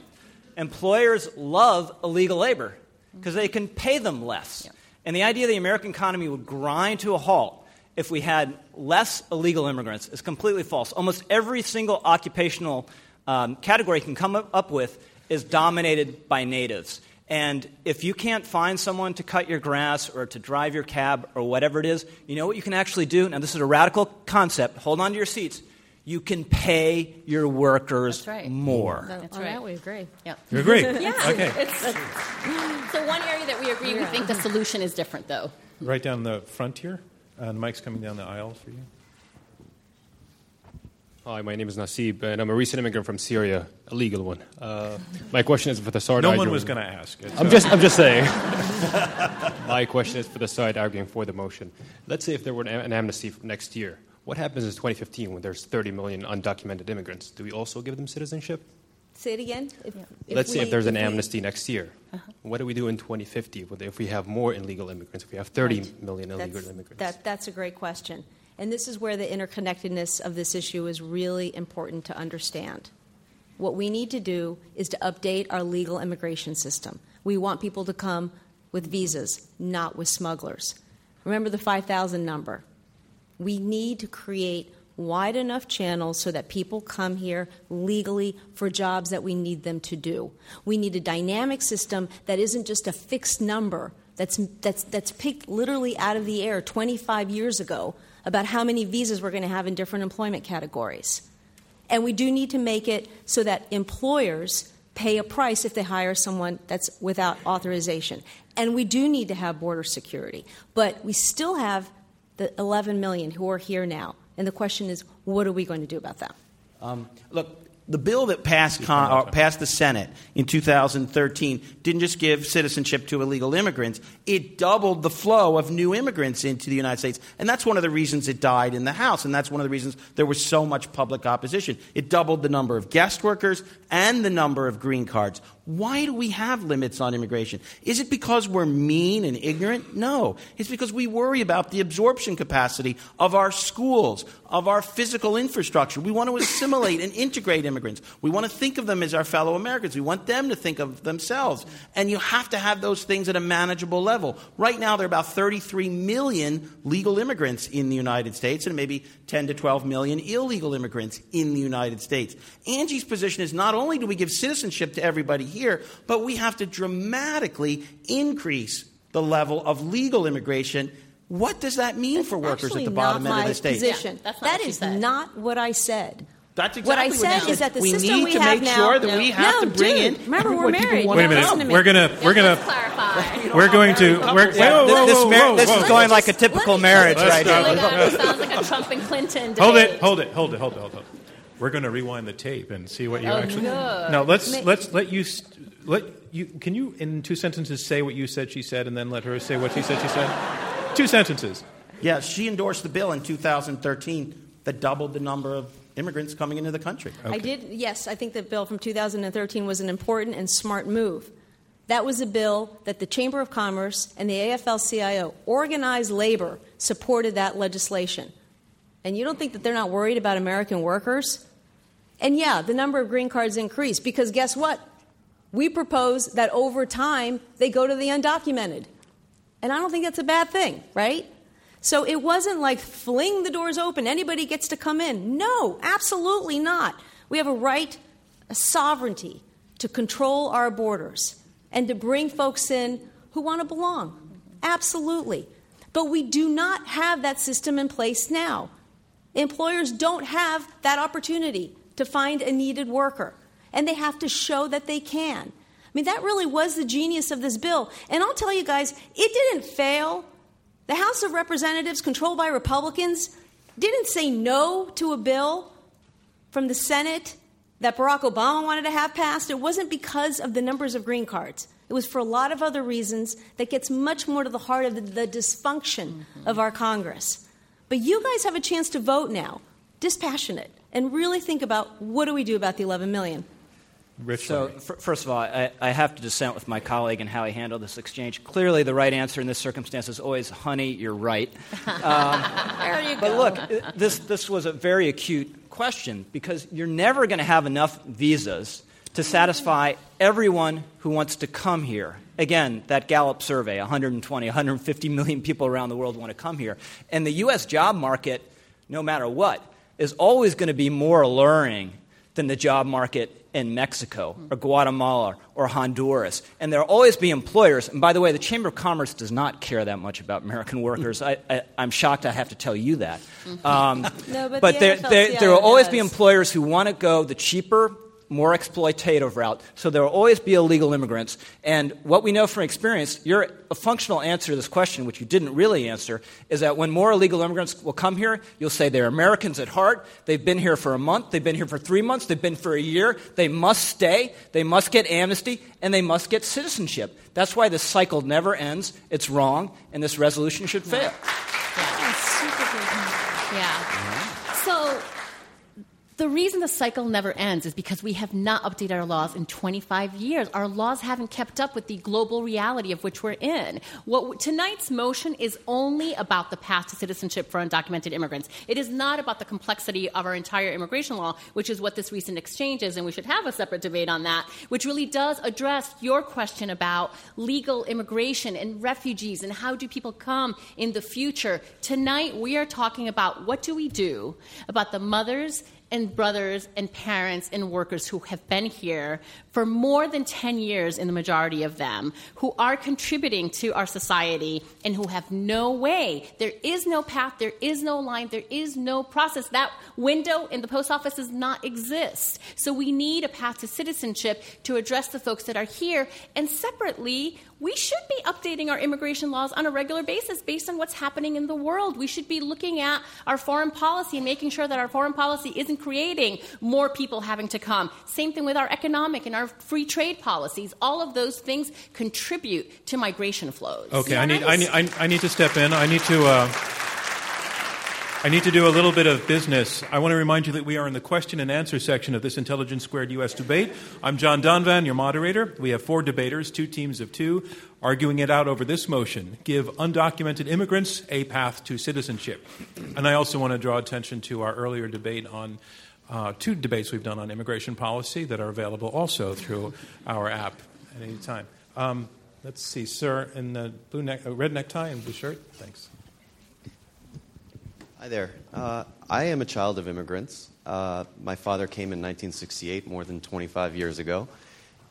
Employers love illegal labor because they can pay them less. Yeah. And the idea the American economy would grind to a halt if we had less illegal immigrants is completely false. Almost every single occupational um, category can come up with is dominated by natives. And if you can't find someone to cut your grass or to drive your cab or whatever it is, you know what you can actually do? Now, this is a radical concept. Hold on to your seats. You can pay your workers right. more. That's right. we agree. Yep. [LAUGHS] You agree? [LAUGHS] yeah. Okay. It's, so one area that we agree, we think the solution is different, though. Right down the front here. And Mike's coming down the aisle for you. Hi, my name is Nasib, and I'm a recent immigrant from Syria, a legal one. Uh, my question is for the side. No arguing, one was going to ask. It's, I'm uh, just, I'm just saying. [LAUGHS] my question is for the side arguing for the motion. Let's say if there were an amnesty next year, what happens in 2015 when there's 30 million undocumented immigrants? Do we also give them citizenship? Say it again. If, if Let's we, say if there's an we, amnesty next year, uh-huh. what do we do in 2050 if we have more illegal immigrants? If we have 30 right. million illegal that's, immigrants? That, that's a great question. And this is where the interconnectedness of this issue is really important to understand. What we need to do is to update our legal immigration system. We want people to come with visas, not with smugglers. Remember the 5,000 number. We need to create wide enough channels so that people come here legally for jobs that we need them to do. We need a dynamic system that isn't just a fixed number that's, that's, that's picked literally out of the air 25 years ago about how many visas we're going to have in different employment categories. And we do need to make it so that employers pay a price if they hire someone that's without authorization. And we do need to have border security. But we still have the 11 million who are here now. And the question is, what are we going to do about that? Um, look, the bill that passed, con- uh, passed the Senate in 2013 didn't just give citizenship to illegal immigrants, it doubled the flow of new immigrants into the United States. And that's one of the reasons it died in the House, and that's one of the reasons there was so much public opposition. It doubled the number of guest workers and the number of green cards. Why do we have limits on immigration? Is it because we're mean and ignorant? No. It's because we worry about the absorption capacity of our schools, of our physical infrastructure. We want to assimilate and integrate immigrants. We want to think of them as our fellow Americans. We want them to think of themselves. And you have to have those things at a manageable level. Right now, there are about 33 million legal immigrants in the United States and maybe 10 to 12 million illegal immigrants in the United States. Angie's position is not only do we give citizenship to everybody here, but we have to dramatically increase the level of legal immigration. What does that mean that's for workers at the bottom end of the state? Position. Yeah, that is said. not what I said. That's exactly what I exactly said he is that the we system need we to have make now. sure that no, we have no, to bring dude, in. Remember, we're married. Wait a minute. to. We're gonna we're gonna clarify. [LAUGHS] we're going to we're, Yeah, whoa, whoa, this, whoa, mar- whoa, this whoa. is going like a typical marriage right stop. here. Like a- it sounds like a Trump and Clinton debate. Hold it, hold it, hold it, hold it, hold it. We're going to rewind the tape and see what you Oh, actually. good. No, let's Ma- let's let you st- let you. Can you in two sentences say what you said she said, and then let her say what she said she said? Two sentences. Yeah, she endorsed the bill in 2013 that doubled the number of immigrants coming into the country. I did, yes, I think the bill from 2013 was an important and smart move. That was a bill that the Chamber of Commerce and the AFL CIO, organized labor, supported that legislation. And you don't think that they're not worried about American workers? And yeah, the number of green cards increased because guess what? We propose that over time they go to the undocumented. And I don't think that's a bad thing, right? So it wasn't like fling the doors open, anybody gets to come in. No, absolutely not. We have a right, a sovereignty to control our borders and to bring folks in who want to belong. Absolutely. But we do not have that system in place now. Employers don't have that opportunity to find a needed worker, and they have to show that they can. I mean, that really was the genius of this bill. And I'll tell you guys, it didn't fail. The House of Representatives, controlled by Republicans, didn't say no to a bill from the Senate that Barack Obama wanted to have passed. It wasn't because of the numbers of green cards. It was for a lot of other reasons that gets much more to the heart of the, the dysfunction Mm-hmm. of our Congress. But you guys have a chance to vote now, dispassionate, and really think about what do we do about the 11 million. Rich. So, f- first of all, I, I have to dissent with my colleague in how he handled this exchange. Clearly, the right answer in this circumstance is always, honey, you're right. [LAUGHS] There you But look, uh, this, this was a very acute question because you're never going to have enough visas to satisfy everyone who wants to come here. Again, that Gallup survey 120, 150 million people around the world want to come here. And the U.S. job market, no matter what, is always going to be more alluring than the job market in Mexico or Guatemala or Honduras. And there'll always be employers. And by the way, the Chamber of Commerce does not care that much about American workers. I, I, I'm shocked I have to tell you that. Um, [LAUGHS] No, but but the there, there, there will always be employers who want to go the cheaper, more exploitative route. So there will always be illegal immigrants. And what we know from experience, your a functional answer to this question, which you didn't really answer, is that when more illegal immigrants will come here, you'll say they're Americans at heart. They've been here for a month. They've been here for three months. They've been for a year. They must stay. They must get amnesty, and they must get citizenship. That's why this cycle never ends. It's wrong, and this resolution should fail. Yeah. So the reason the cycle never ends is because we have not updated our laws in 25 years. Our laws haven't kept up with the global reality of which we're in. What tonight's motion is only about the path to citizenship for undocumented immigrants. It is not about the complexity of our entire immigration law, which is what this recent exchange is, and we should have a separate debate on that, which really does address your question about legal immigration and refugees and how do people come in the future. Tonight we are talking about what do we do about the mothers and brothers and parents and workers who have been here for more than 10 years in the majority of them who are contributing to our society and who have no way. There is no path. There is no line. There is no process. That window in the post office does not exist. So we need a path to citizenship to address the folks that are here. And separately we should be updating our immigration laws on a regular basis based on what's happening in the world. We should be looking at our foreign policy and making sure that our foreign policy isn't creating more people having to come. Same thing with our economic and our free trade policies. All of those things contribute to migration flows. Okay, I need, I need, I need to step in. I need to. Uh, I need to do a little bit of business. I want to remind you that we are in the question and answer section of this Intelligence Squared U.S. debate. I'm John Donvan, your moderator. We have four debaters, two teams of two, arguing it out over this motion give undocumented immigrants a path to citizenship. And I also want to draw attention to our earlier debate on uh, two debates we've done on immigration policy that are available also through our app at any time. Um, let's see, sir, in the blue neck, uh, red necktie and blue shirt. Thanks. Hi there. Uh, I am a child of immigrants. Uh, my father came in 1968, more than 25 years ago,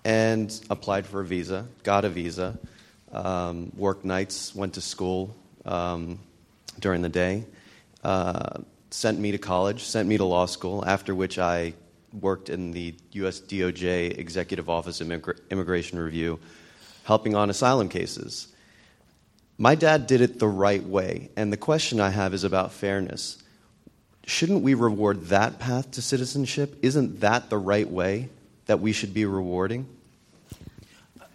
and applied for a visa, got a visa, um, worked nights, went to school um, during the day. Uh, sent me to college, sent me to law school, after which I worked in the US DOJ Executive Office Immigra- Immigration Review, helping on asylum cases. My dad did it the right way, and the question I have is about fairness. Shouldn't we reward that path to citizenship? Isn't that the right way that we should be rewarding?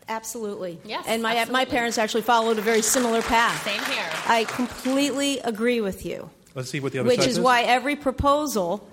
Absolutely. Yes, And my, my parents actually followed a very similar path. Same here. I completely agree with you, Let's see what the other which side is says. why every proposal.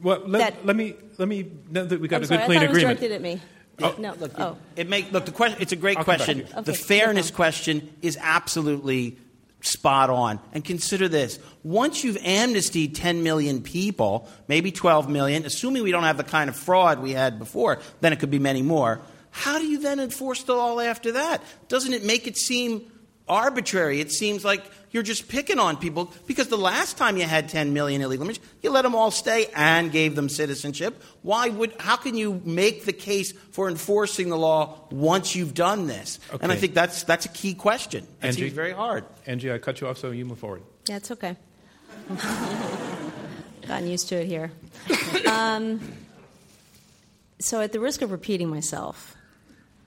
Well, let, that- let me let me. Now that we got I'm a sorry, good I clean thought it was agreement. directed at me. Oh. no. Look, oh. it make look the question. It's a great I'll question. Okay, the fairness question is absolutely spot on. And consider this: once you've amnestied 10 million people, maybe 12 million, assuming we don't have the kind of fraud we had before, then it could be many more. How do you then enforce the law after that? Doesn't it make it seem arbitrary? It seems like you're just picking on people because the last time you had 10 million illegal immigrants, you let them all stay and gave them citizenship. Why would? How can you make the case for enforcing the law once you've done this? Okay. And I think that's that's a key question. It Angie? seems very hard. Angie, I cut you off, so you move forward. Yeah, it's okay. [LAUGHS] Gotten used to it here. Um, so, at the risk of repeating myself,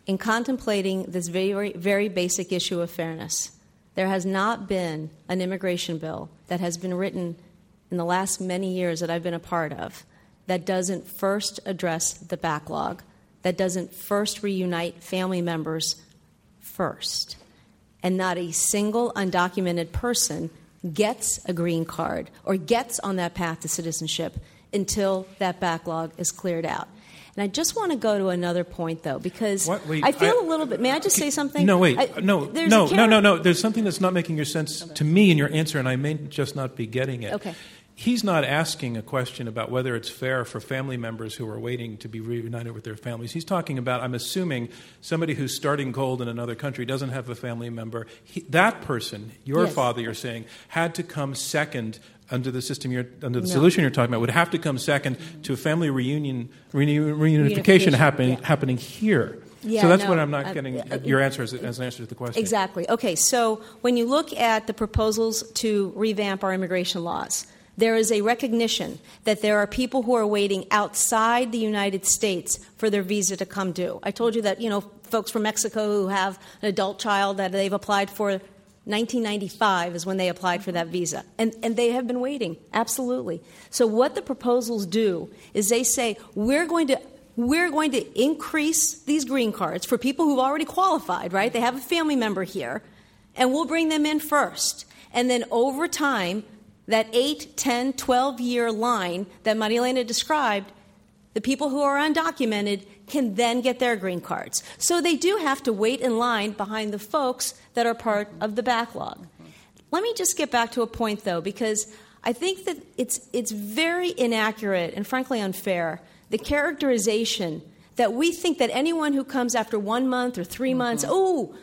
in contemplating this very, very basic issue of fairness, there has not been an immigration bill that has been written in the last many years that I've been a part of that doesn't first address the backlog, that doesn't first reunite family members first. And not a single undocumented person gets a green card or gets on that path to citizenship until that backlog is cleared out. And I just want to go to another point, though, because? Wait, I feel I- a little bit. May I just say something? No, wait. I- no, there's no, no, no, no. There's something that's not making your sense to me in your answer, and I may just not be getting it. Okay. He's not asking a question about whether it's fair for family members who are waiting to be reunited with their families. He's talking about, I'm assuming, somebody who's starting cold in another country, doesn't have a family member. He, that person, your Yes. father, you're saying, had to come second under the system you're, under the No. solution you're talking about, would have to come second to a family reunion, reunification Reunification, happening, yeah. happening here. Yeah, so that's no, what I'm not uh, getting uh, your answer as, as an answer to the question. Exactly. Okay, so when you look at the proposals to revamp our immigration laws, there is a recognition that there are people who are waiting outside the United States for their visa to come due. I told you that, you know, folks from Mexico who have an adult child that they've applied for 1995 is when they applied for that visa. And, and they have been waiting, absolutely. So, what the proposals do is they say, we're going to we're going to increase these green cards for people who've already qualified, right? They have a family member here, and we'll bring them in first. And then over time, that 8, 10, 12 year line that Marielena described, the people who are undocumented can then get their green cards. So they do have to wait in line behind the folks that are part of the backlog. Let me just get back to a point, though, because I think that it's, it's very inaccurate and frankly unfair the characterization that we think that anyone who comes after one month or 3 months, mm-hmm. oh,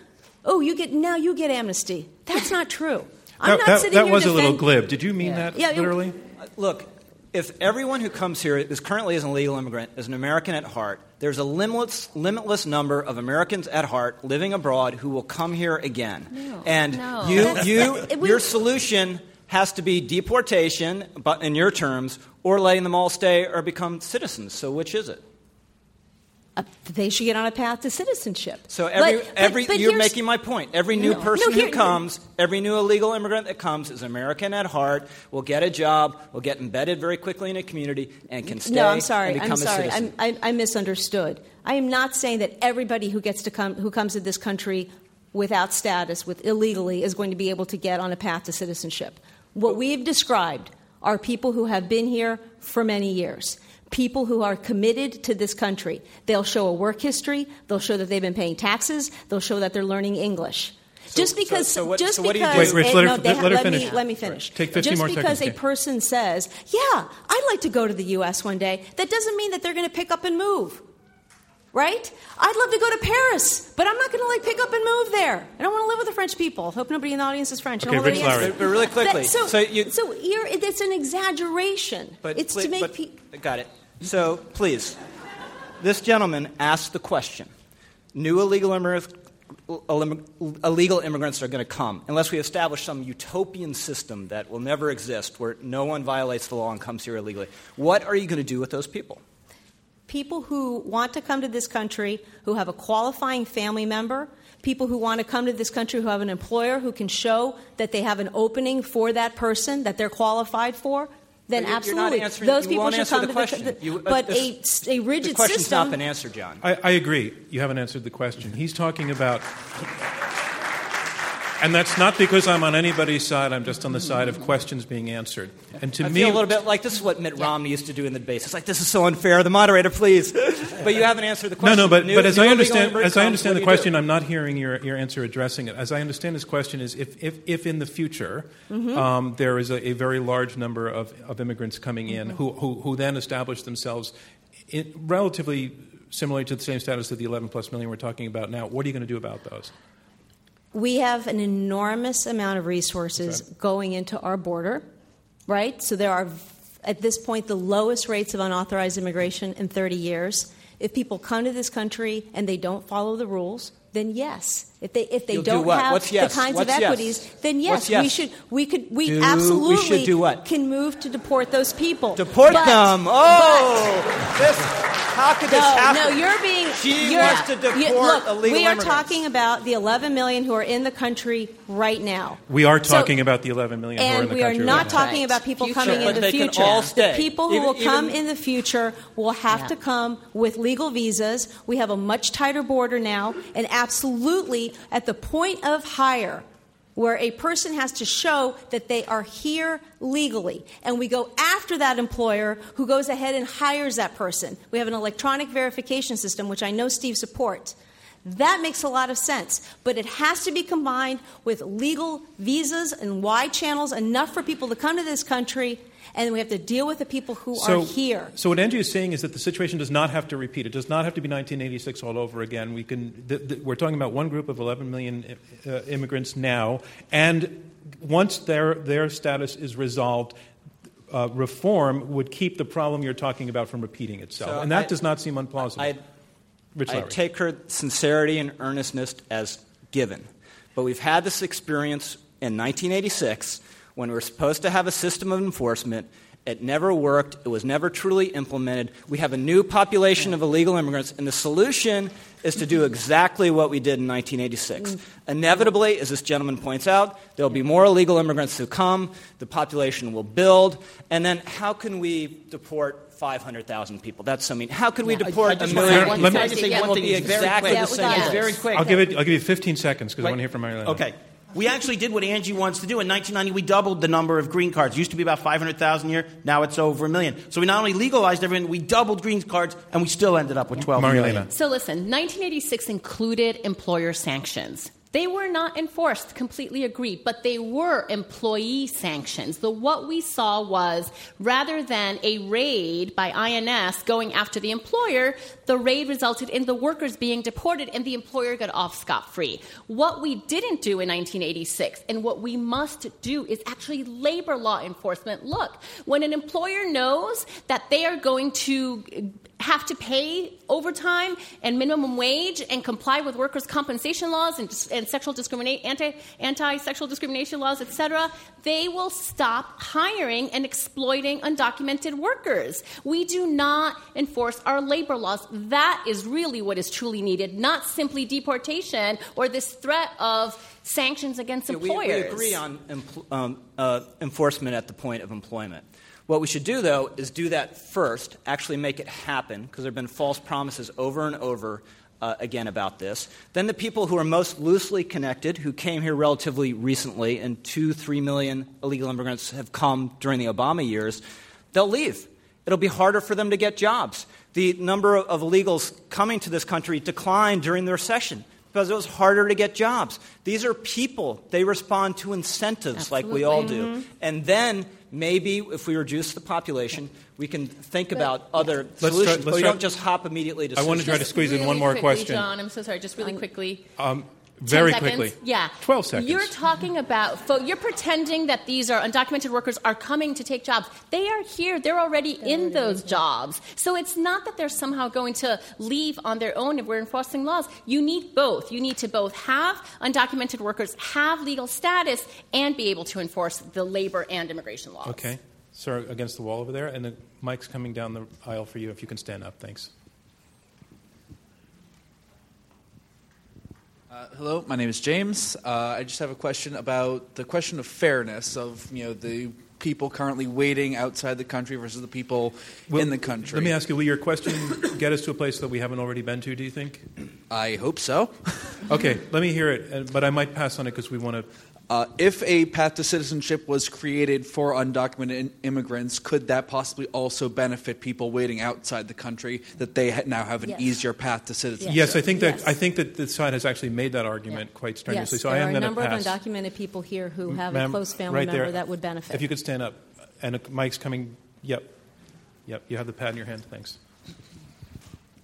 oh, you get now you get amnesty. That's not true. I'm That, not that- sitting that here was a little glib. Did you mean that Yeah, it- literally? Look, if everyone who comes here is currently is an illegal immigrant is an American at heart, there's a limitless, limitless number of Americans at heart living abroad who will come here again. and no. you, That's- you, your solution has to be deportation, but in your terms, or letting them all stay or become citizens. So which is it? Uh, they should get on a path to citizenship. So every, But- but- every but you're making my point. Every new No. person No, here- who comes, every new illegal immigrant that comes is American at heart, will get a job, will get embedded very quickly in a community, and can stay No, I'm sorry. I'm sorry. I'm, I, I misunderstood. I am not saying that everybody who gets to come, who comes to this country without status, with illegally, is going to be able to get on a path to citizenship. What we've described are people who have been here for many years. People who are committed to this country. They'll show a work history. They'll show that they've been paying taxes. They'll show that they're learning English. just because, so what- just so what do you because, do? Wait, Rich, let her- no, let- ha- let her let finish. Me, let me finish. Take 15 just more because seconds, a person says, "Yeah, I'd like to go to the U.S. one day," that doesn't mean that they're going to pick up and move. Right? I'd love to go to Paris, but I'm not going to like pick up and move there. I don't want to live with the French people. Hope nobody in the audience is French. Okay, know Rich. Lowry. But, but really quickly, That- so, so you, so you're, it's an exaggeration. But it's pl- to make but- people. Got it. So please, this gentleman asked the question: New illegal immigrants, illegal immigrants are going to come, unless we establish some utopian system that will never exist where no one violates the law and comes here illegally, what are you going to do with those people? People who want to come to this country, who have a qualifying family member, people who want to come to this country who have an employer who can show that they have an opening for that person that they're qualified for, then You're- you're not absolutely answering- those you people won't should come the to question. the. You- uh, but a, this- a rigid the question's system. not been answered, John. I, I agree. You haven't answered the question. He's talking about. And that's not because I'm on anybody's side. I'm just on the side of questions being answered. And to I me, feel a little bit like this is what Mitt Romney used to do in the debates. It's like this is so unfair. The moderator, please. [LAUGHS] but you haven't answered the question. no, no. but, New- but as I understand, as I understand the you do? question, I'm not hearing your, your answer addressing it. As I understand his question is if, if, if in the future Mm-hmm. um, there is a, a very large number of, of immigrants coming in Mm-hmm. who, who, who then establish themselves in, relatively similarly to the same status of the 11 plus million we're talking about now, what are you going to do about those? We have an enormous amount of resources going into our border, right? So there are, at this point, the lowest rates of unauthorized immigration in 30 years. If people come to this country and they don't follow the rules, then yes. If they if they You'll do don't what? have What's yes? the kinds What's of yes? equities, then yes, yes? we should we could we Do- we absolutely should do what? can move to deport those people. Deport But- them. Oh, this. How could this happen? no, you're being. She you're, wants to deport you- look, illegal We are immigrants. talking about the 11 million who are in the country right now. We are So- talking about the 11 million who are in and the we are not right talking Right. about people Future. coming in But the they can future. all stay. The people who Even- will come even- in the future will have Yeah. to come with legal visas. We have a much tighter border now, and absolutely at the point of hire, where a person has to show that they are here legally. And we go after that employer who goes ahead and hires that person. We have an electronic verification system, which I know Steve supports. That makes a lot of sense, but it has to be combined with legal visas and wide channels, enough for people to come to this country, and we have to deal with the people who So, are here. so what Andrew is saying is that the situation does not have to repeat. It does not have to be 1986 all over again. We can. Th- th- we're talking about one group of 11 million uh, immigrants now, and once their their status is resolved. Uh, reform would keep the problem you're talking about from repeating itself, So and that I- does not seem unplausible. I, Rich I take her sincerity and earnestness as given. But we've had this experience in 1986 when we're supposed to have a system of enforcement. It never worked. It was never truly implemented. We have a new population of illegal immigrants, and the solution is to do exactly what we did in 1986. Mm. Inevitably, as this gentleman points out, there will be more illegal immigrants who come, the population will build, and then how can we deport 500,000 people? That's so mean. How could we Yeah. deport I a just million? want Let me- to say Yeah. one thing be It's very exactly quick. the same. got It's very quick. I'll give it. I'll give you 15 seconds because I want to hear from Marilyn. Okay. We actually did what Angie wants to do. In 1990, we doubled the number of green cards. It used to be about 500,000 a year. Now it's over a million. So we not only legalized everything, we doubled green cards, and we still ended up with 12 million. Marielena. So listen, 1986 included employer sanctions. They were not enforced, completely agreed, but they were employee sanctions. The what we saw was rather than a raid by INS going after the employer, the raid resulted in the workers being deported and the employer got off scot free. What we didn't do in 1986 and what we must do is actually labor law enforcement. Look, when an employer knows that they are going to have to pay overtime and minimum wage and comply with workers' compensation laws and, and sexual discrimination, anti, anti-sexual discrimination laws, etc., they will stop hiring and exploiting undocumented workers. We do not enforce our labor laws. That is really what is truly needed, not simply deportation or this threat of sanctions against Yeah, we, employers. we agree on empl- um, uh, enforcement at the point of employment. What we should do, though, is do that first, actually make it happen, because there have been false promises over and over uh, again about this. Then the people who are most loosely connected, who came here relatively recently, and two, three million illegal immigrants have come during the Obama years, they'll leave. It'll be harder for them to get jobs. The number of illegals coming to this country declined during the recession because it was harder to get jobs. These are people. They respond to incentives like we all do. And then maybe if we reduce the population, we can think about other try- solutions. let's but we try- don't just hop immediately to I want to try to Just squeeze in really one more quickly, question. John, I'm so sorry. Just really quickly. Um, Very seconds? quickly. Yeah. 12 seconds. You're talking about, fo- you're pretending that these are undocumented workers are coming to take jobs. They are here. They're already in those jobs. So it's not that they're somehow going to leave on their own if we're enforcing laws. You need both. You need to both have undocumented workers have legal status and be able to enforce the labor and immigration laws. Okay. Sir, against the wall over there, and the mic's coming down the aisle for you. If you can stand up, thanks. Uh, hello, my name is James. Uh, I just have a question about the question of fairness of you know the people currently waiting outside the country versus the people in the country. Let me ask you: Will your question [COUGHS] get us to a place that we haven't already been to? Do you think? I hope so. [LAUGHS] Okay, let me hear it, uh, but I might pass on it because we want to. Uh, if a path to citizenship was created for undocumented in- immigrants, could that possibly also benefit people waiting outside the country that they ha- now have an Yes. easier path to citizenship? Yes, I think that Yes. I think that the side has actually made that argument Yeah. quite strenuously. Yes, so there I am are a going to number pass. of undocumented people here who have a close family right member there. that would benefit. If you could stand up, and a mic's coming. Yep, yep. You have the pad in your hand. Thanks.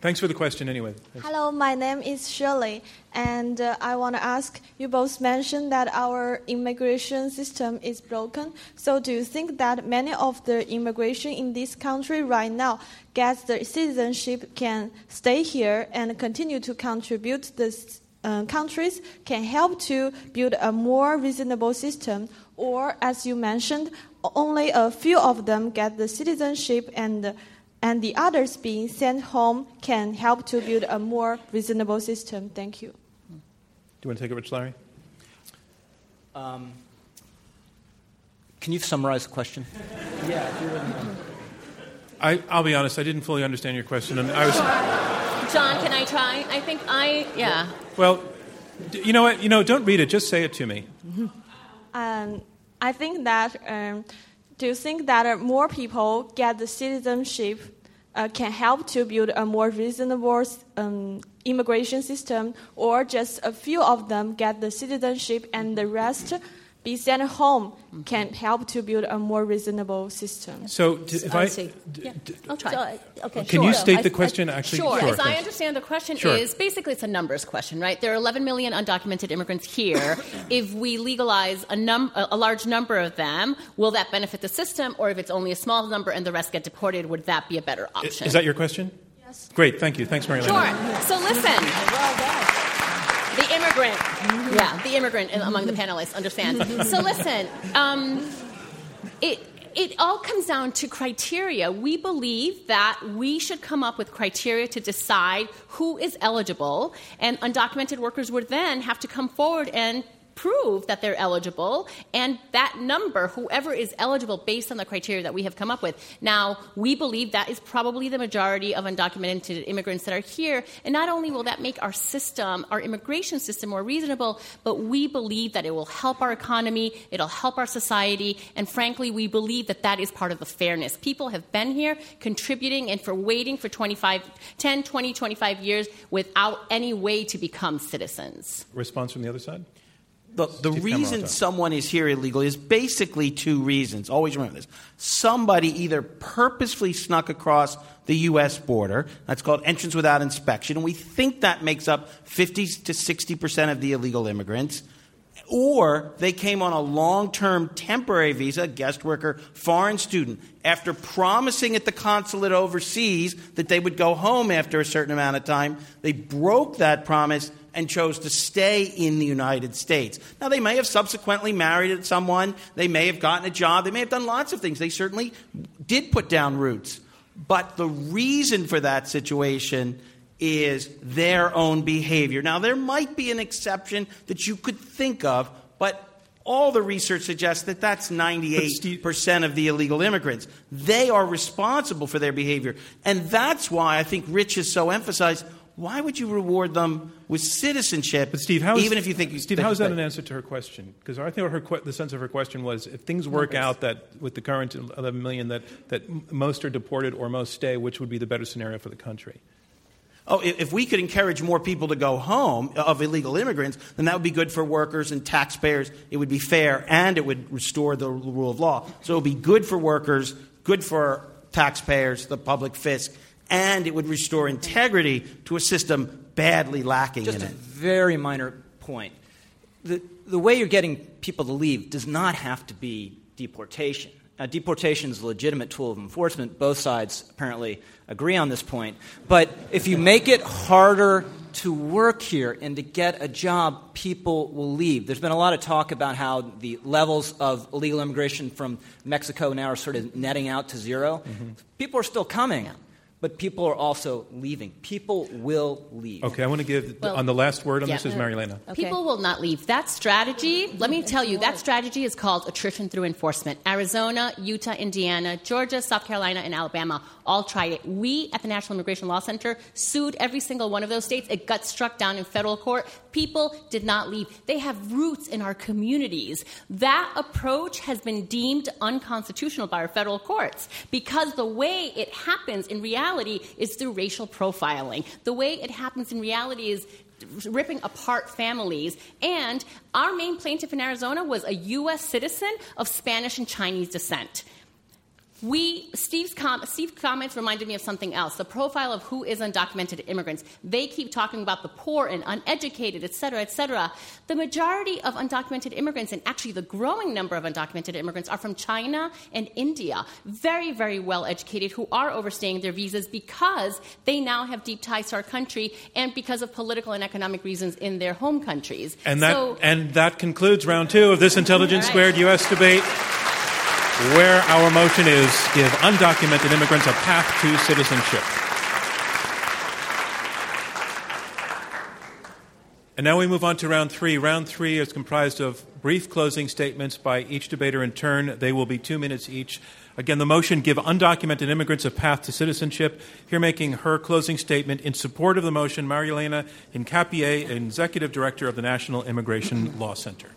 Thanks for the question. Anyway. Thanks. Hello, my name is Shirley, and uh, I want to ask you both mentioned that our immigration system is broken. So, do you think that many of the immigration in this country right now gets the citizenship can stay here and continue to contribute the uh, countries can help to build a more reasonable system, or as you mentioned, only a few of them get the citizenship and and the others being sent home can help to build a more reasonable system. Thank you. Do you want to take it, Rich Lowry? Um, can you summarize the question? Yeah, [LAUGHS] I, I'll be honest. I didn't fully understand your question, and I was. John, can I try? I think I, yeah. Well, you know what? You know, don't read it. Just say it to me. Um, I think that. Um, do you think that more people get the citizenship uh, can help to build a more reasonable um, immigration system, or just a few of them get the citizenship and the rest be sent home can help to build a more reasonable system? So, d- if I I, see. d- Yeah, d- I'll try. So, uh, okay, can you state I- the I- question? Actually, Sure. As I understand the question Sure. is basically it's a numbers question, right? There are 11 million undocumented immigrants here. [LAUGHS] if we legalize a, num- a a large number of them, will that benefit the system? Or if it's only a small number and the rest get deported, would that be a better option? Is that your question? Yes. Great. Thank you. Thanks, Mary Sure. So listen. The immigrant, yeah, the immigrant among the panelists understands. So listen, um, it it all comes down to criteria. We believe that we should come up with criteria to decide who is eligible, and undocumented workers would then have to come forward and prove that they're eligible, and that number, whoever is eligible based on the criteria that we have come up with. Now, we believe that is probably the majority of undocumented immigrants that are here, and not only will that make our system, our immigration system, more reasonable, but we believe that it will help our economy, it'll help our society, and frankly, we believe that that is part of the fairness. People have been here contributing and for waiting for 25, 10, 20, 25 years without any way to become citizens. Response from the other side? The, the Steve reason someone is here illegally is basically two reasons. Always remember this. Somebody either purposefully snuck across the U.S. border, that's called entrance without inspection, and we think that makes up 50 to 60 percent of the illegal immigrants, or they came on a long term temporary visa, guest worker, foreign student, after promising at the consulate overseas that they would go home after a certain amount of time. They broke that promise and chose to stay in the United States. Now, they may have subsequently married someone, they may have gotten a job, they may have done lots of things. They certainly did put down roots. But the reason for that situation is their own behavior. Now, there might be an exception that you could think of, but all the research suggests that that's 98% of the illegal immigrants. They are responsible for their behavior. And that's why I think Rich has so emphasized why would you reward them with citizenship, But Steve, how is, even if you think you Steve, how is that an answer to her question? Because I think her que- the sense of her question was, if things work out that with the current 11 million that that most are deported or most stay, which would be the better scenario for the country? Oh, if if we could encourage more people to go home uh, of illegal immigrants, then that would be good for workers and taxpayers. It would be fair and it would restore the rule of law. So it would be good for workers, good for taxpayers, the public fisc, and it would restore integrity to a system badly lacking Just in a it. very minor point. The, the way you're getting people to leave does not have to be deportation. Now, deportation is a legitimate tool of enforcement. Both sides apparently agree on this point. But if you make it harder to work here and to get a job, people will leave. There's been a lot of talk about how the levels of illegal immigration from Mexico now are sort of netting out to 0 mm-hmm. People are still coming. Yeah but people are also leaving. People will leave. Okay, I want to give well, on the last word on yeah. this is Marielena. Okay. People will not leave. That strategy, let me tell you, that strategy is called attrition through enforcement. Arizona, Utah, Indiana, Georgia, South Carolina, and Alabama all tried it. We at the National Immigration Law Center sued every single one of those states. It got struck down in federal court. People did not leave. They have roots in our communities. That approach has been deemed unconstitutional by our federal courts because the way it happens in reality reality is through racial profiling. The way it happens in reality is ripping apart families. And our main plaintiff in Arizona was a U.S. citizen of Spanish and Chinese descent. We, Steve's, com- Steve's comments reminded me of something else the profile of who is undocumented immigrants. They keep talking about the poor and uneducated, et cetera, et cetera. The majority of undocumented immigrants, and actually the growing number of undocumented immigrants, are from China and India. Very, very well educated who are overstaying their visas because they now have deep ties to our country and because of political and economic reasons in their home countries. And that, so, and that concludes round two of this Intelligence right. Squared U.S. debate where our motion is give undocumented immigrants a path to citizenship. And now we move on to round three. Round three is comprised of brief closing statements by each debater in turn. They will be two minutes each. Again, the motion give undocumented immigrants a path to citizenship. Here making her closing statement in support of the motion, Marielena Hincapié, Executive Director of the National Immigration Law Center.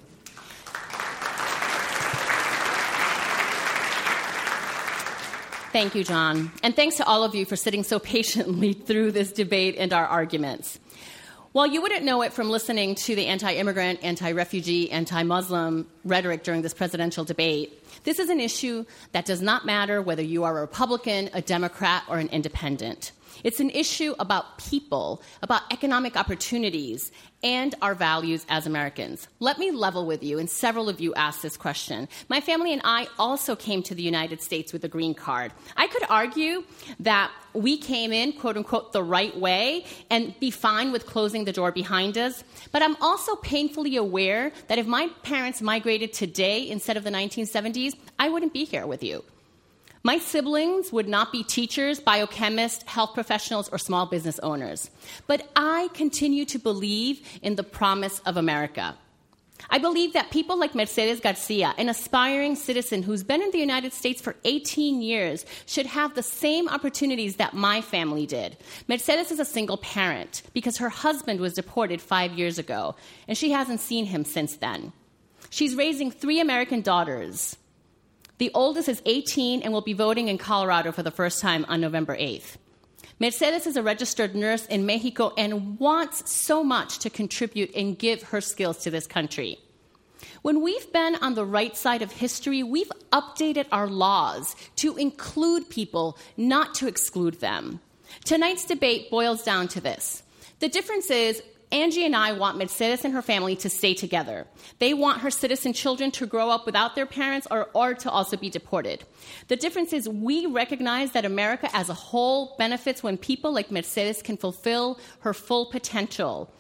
Thank you, John. And thanks to all of you for sitting so [LAUGHS] patiently through this debate and our arguments. While you wouldn't know it from listening to the anti immigrant, anti refugee, anti Muslim rhetoric during this presidential debate, this is an issue that does not matter whether you are a Republican, a Democrat, or an independent. It's an issue about people, about economic opportunities, and our values as Americans. Let me level with you, and several of you asked this question. My family and I also came to the United States with a green card. I could argue that we came in, quote unquote, the right way and be fine with closing the door behind us. But I'm also painfully aware that if my parents migrated today instead of the 1970s, I wouldn't be here with you. My siblings would not be teachers, biochemists, health professionals, or small business owners. But I continue to believe in the promise of America. I believe that people like Mercedes Garcia, an aspiring citizen who's been in the United States for 18 years, should have the same opportunities that my family did. Mercedes is a single parent because her husband was deported five years ago, and she hasn't seen him since then. She's raising three American daughters. The oldest is 18 and will be voting in Colorado for the first time on November 8th. Mercedes is a registered nurse in Mexico and wants so much to contribute and give her skills to this country. When we've been on the right side of history, we've updated our laws to include people, not to exclude them. Tonight's debate boils down to this. The difference is Angie and I want Mercedes and her family to stay together. They want her citizen children to grow up without their parents or, or to also be deported. The difference is we recognize that America as a whole benefits when people like Mercedes can fulfill her full potential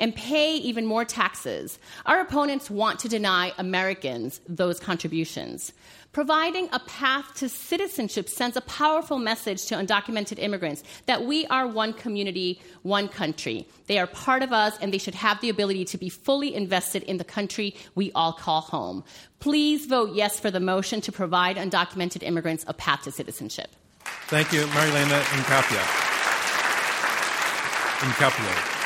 and pay even more taxes. Our opponents want to deny Americans those contributions. Providing a path to citizenship sends a powerful message to undocumented immigrants that we are one community, one country. They are part of us, and they should have the ability to be fully invested in the country we all call home. Please vote yes for the motion to provide undocumented immigrants a path to citizenship. Thank you, Marielena Hincapié. Hincapié.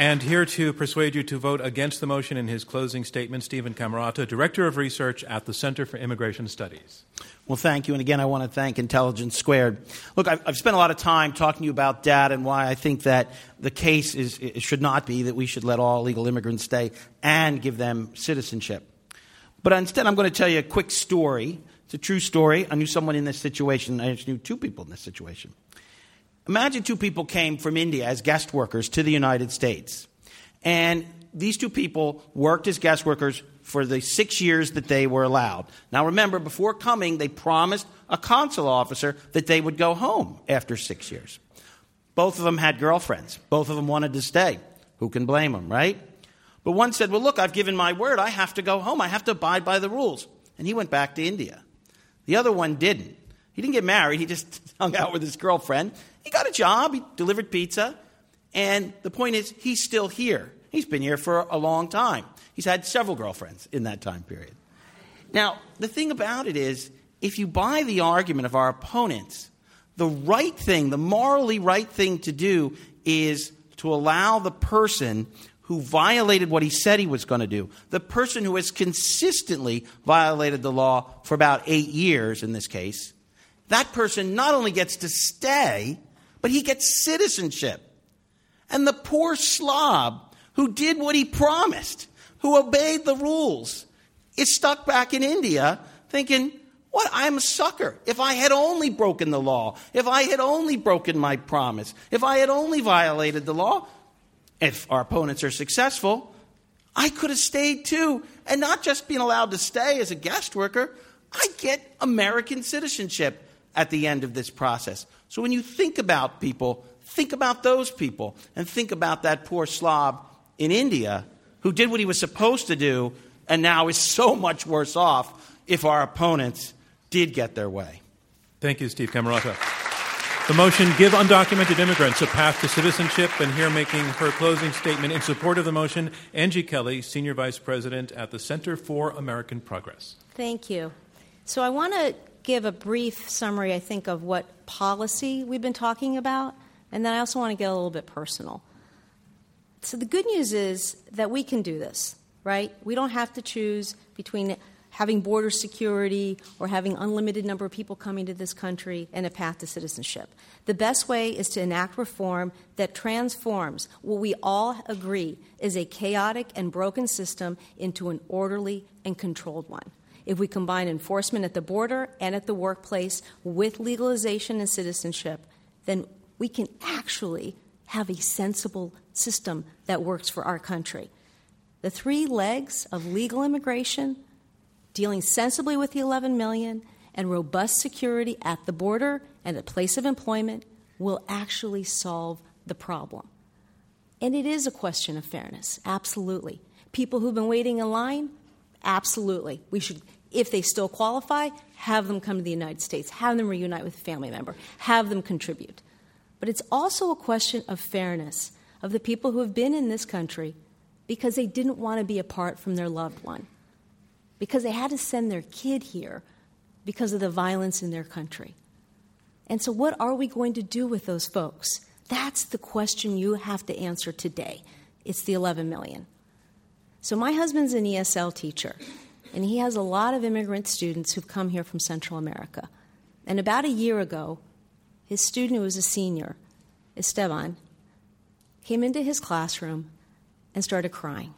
And here to persuade you to vote against the motion in his closing statement, Stephen Camarota, Director of Research at the Center for Immigration Studies. Well, thank you. And again, I want to thank Intelligence Squared. Look, I've, spent a lot of time talking to you about data and why I think that the case is, should not be that we should let all illegal immigrants stay and give them citizenship. But instead, I'm going to tell you a quick story. It's a true story. I knew someone in this situation. I actually knew two people in this situation. Imagine two people came from India as guest workers to the United States. And these two people worked as guest workers for the six years that they were allowed. Now, remember, before coming, they promised a consul officer that they would go home after six years. Both of them had girlfriends. Both of them wanted to stay. Who can blame them, right? But one said, Well, look, I've given my word. I have to go home. I have to abide by the rules. And he went back to India. The other one didn't. He didn't get married, he just [LAUGHS] hung out with his girlfriend. He got a job, he delivered pizza. And the point is, he's still here. He's been here for a long time. He's had several girlfriends in that time period. Now, the thing about it is, if you buy the argument of our opponents, the right thing, the morally right thing to do is to allow the person who violated what he said he was going to do, the person who has consistently violated the law for about eight years in this case, that person not only gets to stay, but he gets citizenship. And the poor slob who did what he promised, who obeyed the rules, is stuck back in India thinking, what? I'm a sucker. If I had only broken the law, if I had only broken my promise, if I had only violated the law, if our opponents are successful, I could have stayed too. And not just being allowed to stay as a guest worker, I get American citizenship at the end of this process. So when you think about people, think about those people and think about that poor slob in India who did what he was supposed to do and now is so [LAUGHS] much worse off if our opponents did get their way. Thank you, Steve Camarota. The motion, Give Undocumented Immigrants a Path to Citizenship, and here making her closing statement in support of the motion, Angie Kelley, Senior Vice President at the Center for American Progress. Thank you. So I want to give a brief summary, I think, of what policy we've been talking about, and then I also want to get a little bit personal. So the good news is that we can do this, right? We don't have to choose between having border security or having unlimited number of people coming to this country and a path to citizenship. The best way is to enact reform that transforms what we all agree is a chaotic and broken system into an orderly and controlled one. If we combine enforcement at the border and at the workplace with legalization and citizenship, then we can actually have a sensible system that works for our country. The three legs of legal immigration, dealing sensibly with the 11 million, and robust security at the border and at place of employment will actually solve the problem. And it is a question of fairness, absolutely. People who've been waiting in line, absolutely. We should, if they still qualify, have them come to the United States, have them reunite with a family member, have them contribute. But it's also a question of fairness of the people who have been in this country because they didn't want to be apart from their loved one because they had to send their kid here because of the violence in their country. And so, what are we going to do with those folks? That's the question you have to answer today. It's the 11 million. So, my husband's an ESL teacher, and he has a lot of immigrant students who've come here from Central America. And about a year ago, his student, who was a senior, Esteban, came into his classroom and started crying.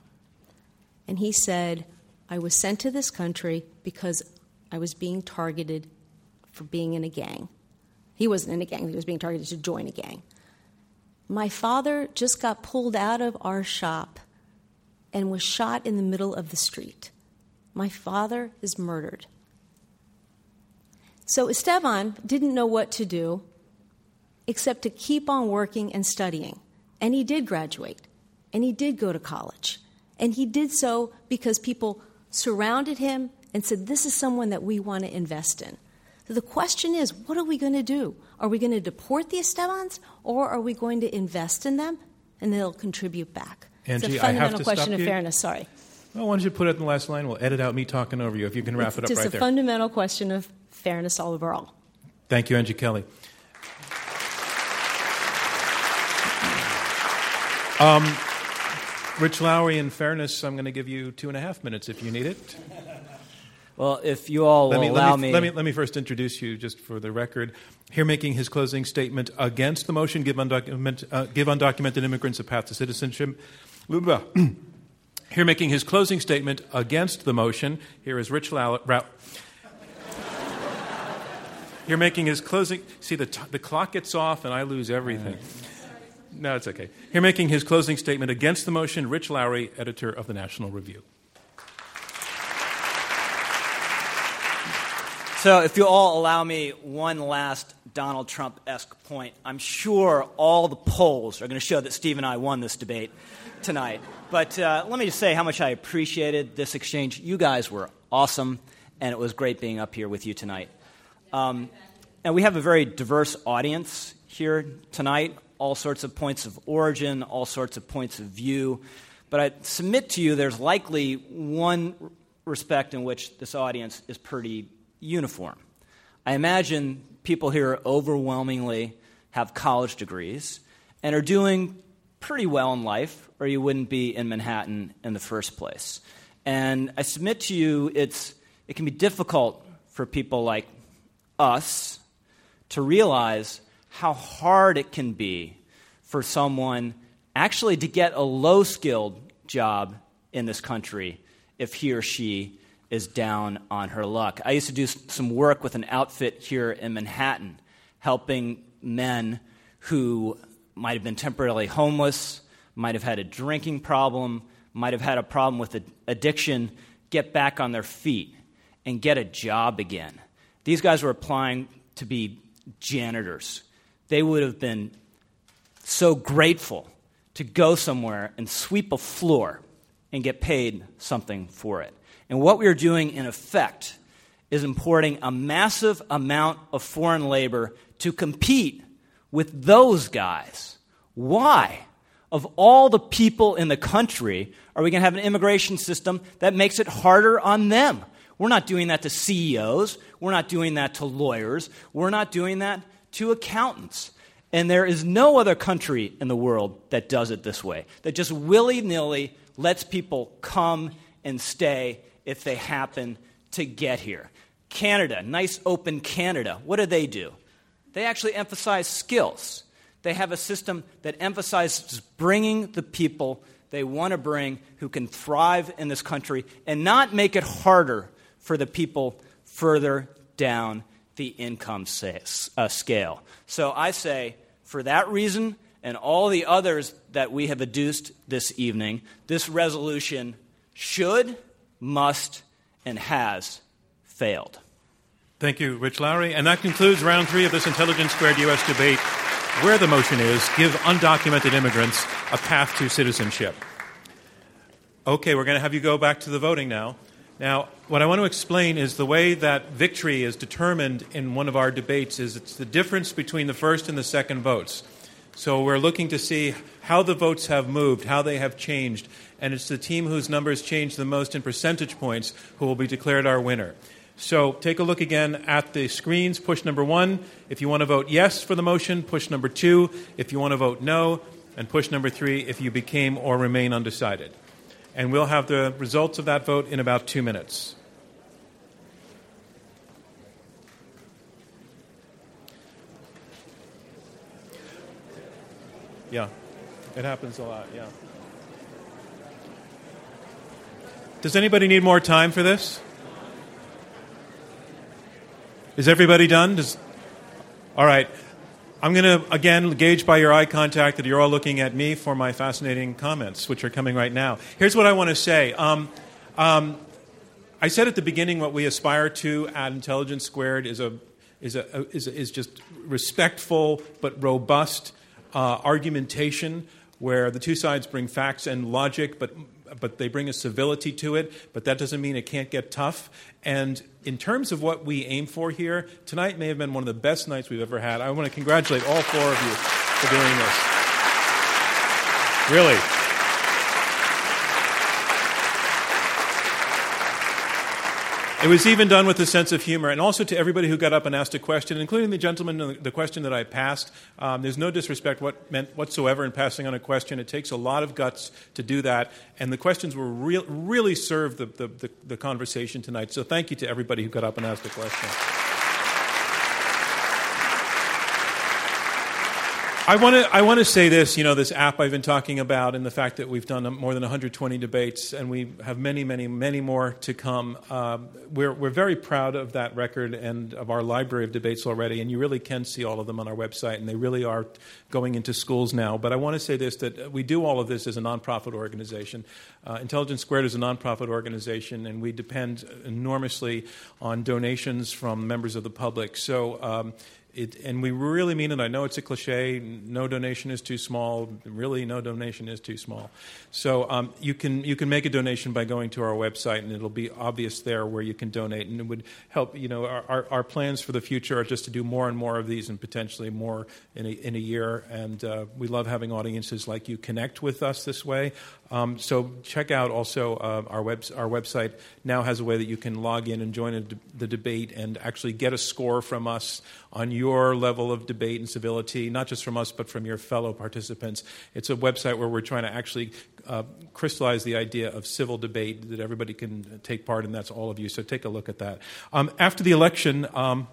And he said, I was sent to this country because I was being targeted for being in a gang. He wasn't in a gang, he was being targeted to join a gang. My father just got pulled out of our shop and was shot in the middle of the street. My father is murdered. So Esteban didn't know what to do except to keep on working and studying. And he did graduate, and he did go to college. And he did so because people surrounded him and said, This is someone that we want to invest in. So the question is, what are we going to do? Are we going to deport the Estebans or are we going to invest in them and they'll contribute back? Angie, it's a fundamental question of you. fairness. Sorry. Well, why don't you put it in the last line? We'll edit out me talking over you if you can wrap it's it up right just right a fundamental question of fairness all overall. Thank you, Angie Kelley. Um, Rich Lowry, in fairness, I'm going to give you two and a half minutes if you need it. Well, if you all let will me, allow let me, me, Let me, let me first introduce you, just for the record. Here making his closing statement against the motion, give, undocument, uh, give undocumented immigrants a path to citizenship. [CLEARS THROAT] Here making his closing statement against the motion, here is Rich Lowry. [LAUGHS] Here making his closing. See, the, t- the clock gets off and I lose everything. No, it's okay. Here making his closing statement against the motion, Rich Lowry, editor of the National Review. So, if you all allow me one last Donald Trump esque point, I'm sure all the polls are going to show that Steve and I won this debate tonight. But uh, let me just say how much I appreciated this exchange. You guys were awesome, and it was great being up here with you tonight. Um, and we have a very diverse audience here tonight, all sorts of points of origin, all sorts of points of view. But I submit to you there's likely one respect in which this audience is pretty uniform. I imagine people here overwhelmingly have college degrees and are doing pretty well in life, or you wouldn't be in Manhattan in the first place. And I submit to you, it's, it can be difficult for people like us to realize how hard it can be for someone actually to get a low skilled job in this country if he or she is down on her luck. I used to do some work with an outfit here in Manhattan, helping men who might have been temporarily homeless, might have had a drinking problem, might have had a problem with addiction, get back on their feet and get a job again. These guys were applying to be janitors. They would have been so grateful to go somewhere and sweep a floor and get paid something for it. And what we are doing, in effect, is importing a massive amount of foreign labor to compete with those guys. Why? Of all the people in the country, are we going to have an immigration system that makes it harder on them? We're not doing that to CEOs. We're not doing that to lawyers. We're not doing that to accountants. And there is no other country in the world that does it this way, that just willy nilly lets people come and stay if they happen to get here. Canada, nice open Canada, what do they do? They actually emphasize skills. They have a system that emphasizes bringing the people they want to bring who can thrive in this country and not make it harder for the people further down the income uh, scale. So I say, for that reason and all the others that we have adduced this evening, this resolution should, must, and has failed. Thank you, Rich Lowry. And that concludes round three of this Intelligence Squared U.S. debate, where the motion is give undocumented immigrants a path to citizenship. Okay, we're going to have you go back to the voting now. Now, what I want to explain is the way that victory is determined in one of our debates is it's the difference between the first and the second votes. So we're looking to see how the votes have moved, how they have changed, and it's the team whose numbers change the most in percentage points who will be declared our winner. So take a look again at the screens. Push number one if you want to vote yes for the motion, push number two if you want to vote no, and push number three if you became or remain undecided and we'll have the results of that vote in about two minutes. Yeah, it happens a lot, yeah. Does anybody need more time for this? Is everybody done? Does, all right. I'm going to, again, gauge by your eye contact that you're all looking at me for my fascinating comments, which are coming right now. Here's what I want to say. Um, um, I said at the beginning what we aspire to at Intelligence Squared is, a, is, a, is, a, is just respectful but robust uh, argumentation where the two sides bring facts and logic, but but they bring a civility to it, but that doesn't mean it can't get tough. And in terms of what we aim for here, tonight may have been one of the best nights we've ever had. I want to congratulate all four of you for doing this. Really. It was even done with a sense of humor. And also to everybody who got up and asked a question, including the gentleman, the question that I passed. Um, there's no disrespect what, meant whatsoever in passing on a question. It takes a lot of guts to do that. And the questions were real, really served the, the, the, the conversation tonight. So thank you to everybody who got up and asked a question. I want to. I want to say this. You know, this app I've been talking about, and the fact that we've done more than 120 debates, and we have many, many, many more to come. Um, we're we're very proud of that record and of our library of debates already. And you really can see all of them on our website, and they really are going into schools now. But I want to say this: that we do all of this as a nonprofit organization. Uh, Intelligence Squared is a nonprofit organization, and we depend enormously on donations from members of the public. So. Um, it, and we really mean it. I know it's a cliche. No donation is too small. Really, no donation is too small. So um, you can you can make a donation by going to our website, and it'll be obvious there where you can donate, and it would help. You know, our, our plans for the future are just to do more and more of these, and potentially more in a, in a year. And uh, we love having audiences like you connect with us this way. Um, so check out also uh, our web our website now has a way that you can log in and join de- the debate and actually get a score from us on your level of debate and civility, not just from us but from your fellow participants. It's a website where we're trying to actually uh, crystallize the idea of civil debate that everybody can take part in. That's all of you. So take a look at that. Um, after the election. Um,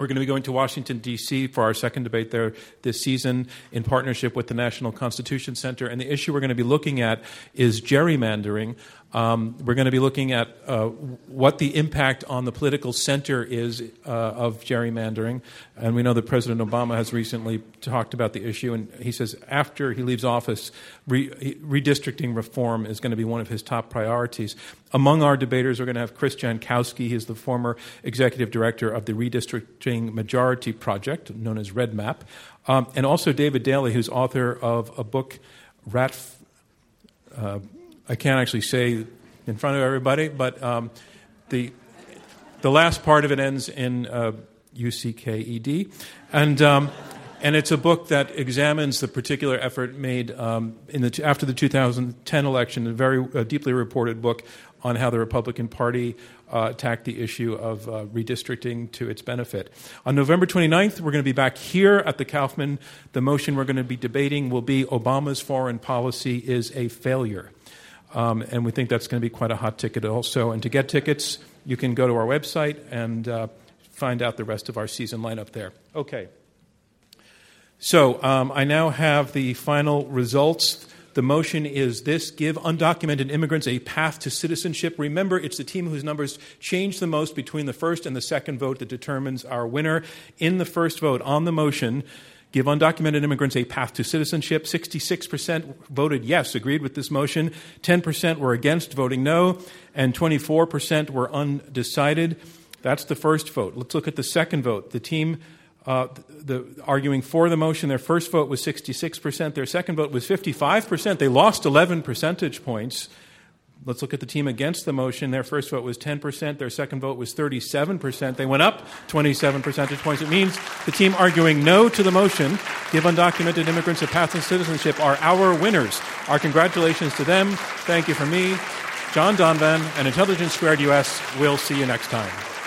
we're going to be going to Washington, D.C. for our second debate there this season in partnership with the National Constitution Center. And the issue we're going to be looking at is gerrymandering. Um, we're going to be looking at uh, what the impact on the political center is uh, of gerrymandering. And we know that President Obama has recently talked about the issue, and he says after he leaves office, re- redistricting reform is going to be one of his top priorities. Among our debaters, we're going to have Chris Jankowski. He is the former executive director of the Redistricting Majority Project, known as REDMAP, um, and also David Daley, who's author of a book, Rat. Uh, I can't actually say in front of everybody, but um, the the last part of it ends in uh, U C K E D, and. Um, and it's a book that examines the particular effort made um, in the, after the 2010 election, a very uh, deeply reported book on how the Republican Party uh, attacked the issue of uh, redistricting to its benefit. On November 29th, we're going to be back here at the Kaufman. The motion we're going to be debating will be Obama's foreign policy is a failure. Um, and we think that's going to be quite a hot ticket also. And to get tickets, you can go to our website and uh, find out the rest of our season lineup there. Okay. So um, I now have the final results. The motion is this give undocumented immigrants a path to citizenship. Remember, it's the team whose numbers change the most between the first and the second vote that determines our winner. In the first vote on the motion, Give undocumented immigrants a path to citizenship. 66% voted yes, agreed with this motion. 10% were against, voting no. And 24% were undecided. That's the first vote. Let's look at the second vote. The team uh, the, arguing for the motion, their first vote was 66%. Their second vote was 55%. They lost 11 percentage points. Let's look at the team against the motion. Their first vote was 10%. Their second vote was 37%. They went up 27 percentage points. It means the team arguing no to the motion, give undocumented immigrants a path to citizenship, are our winners. Our congratulations to them. Thank you from me, John Donvan, and Intelligence Squared US. We'll see you next time.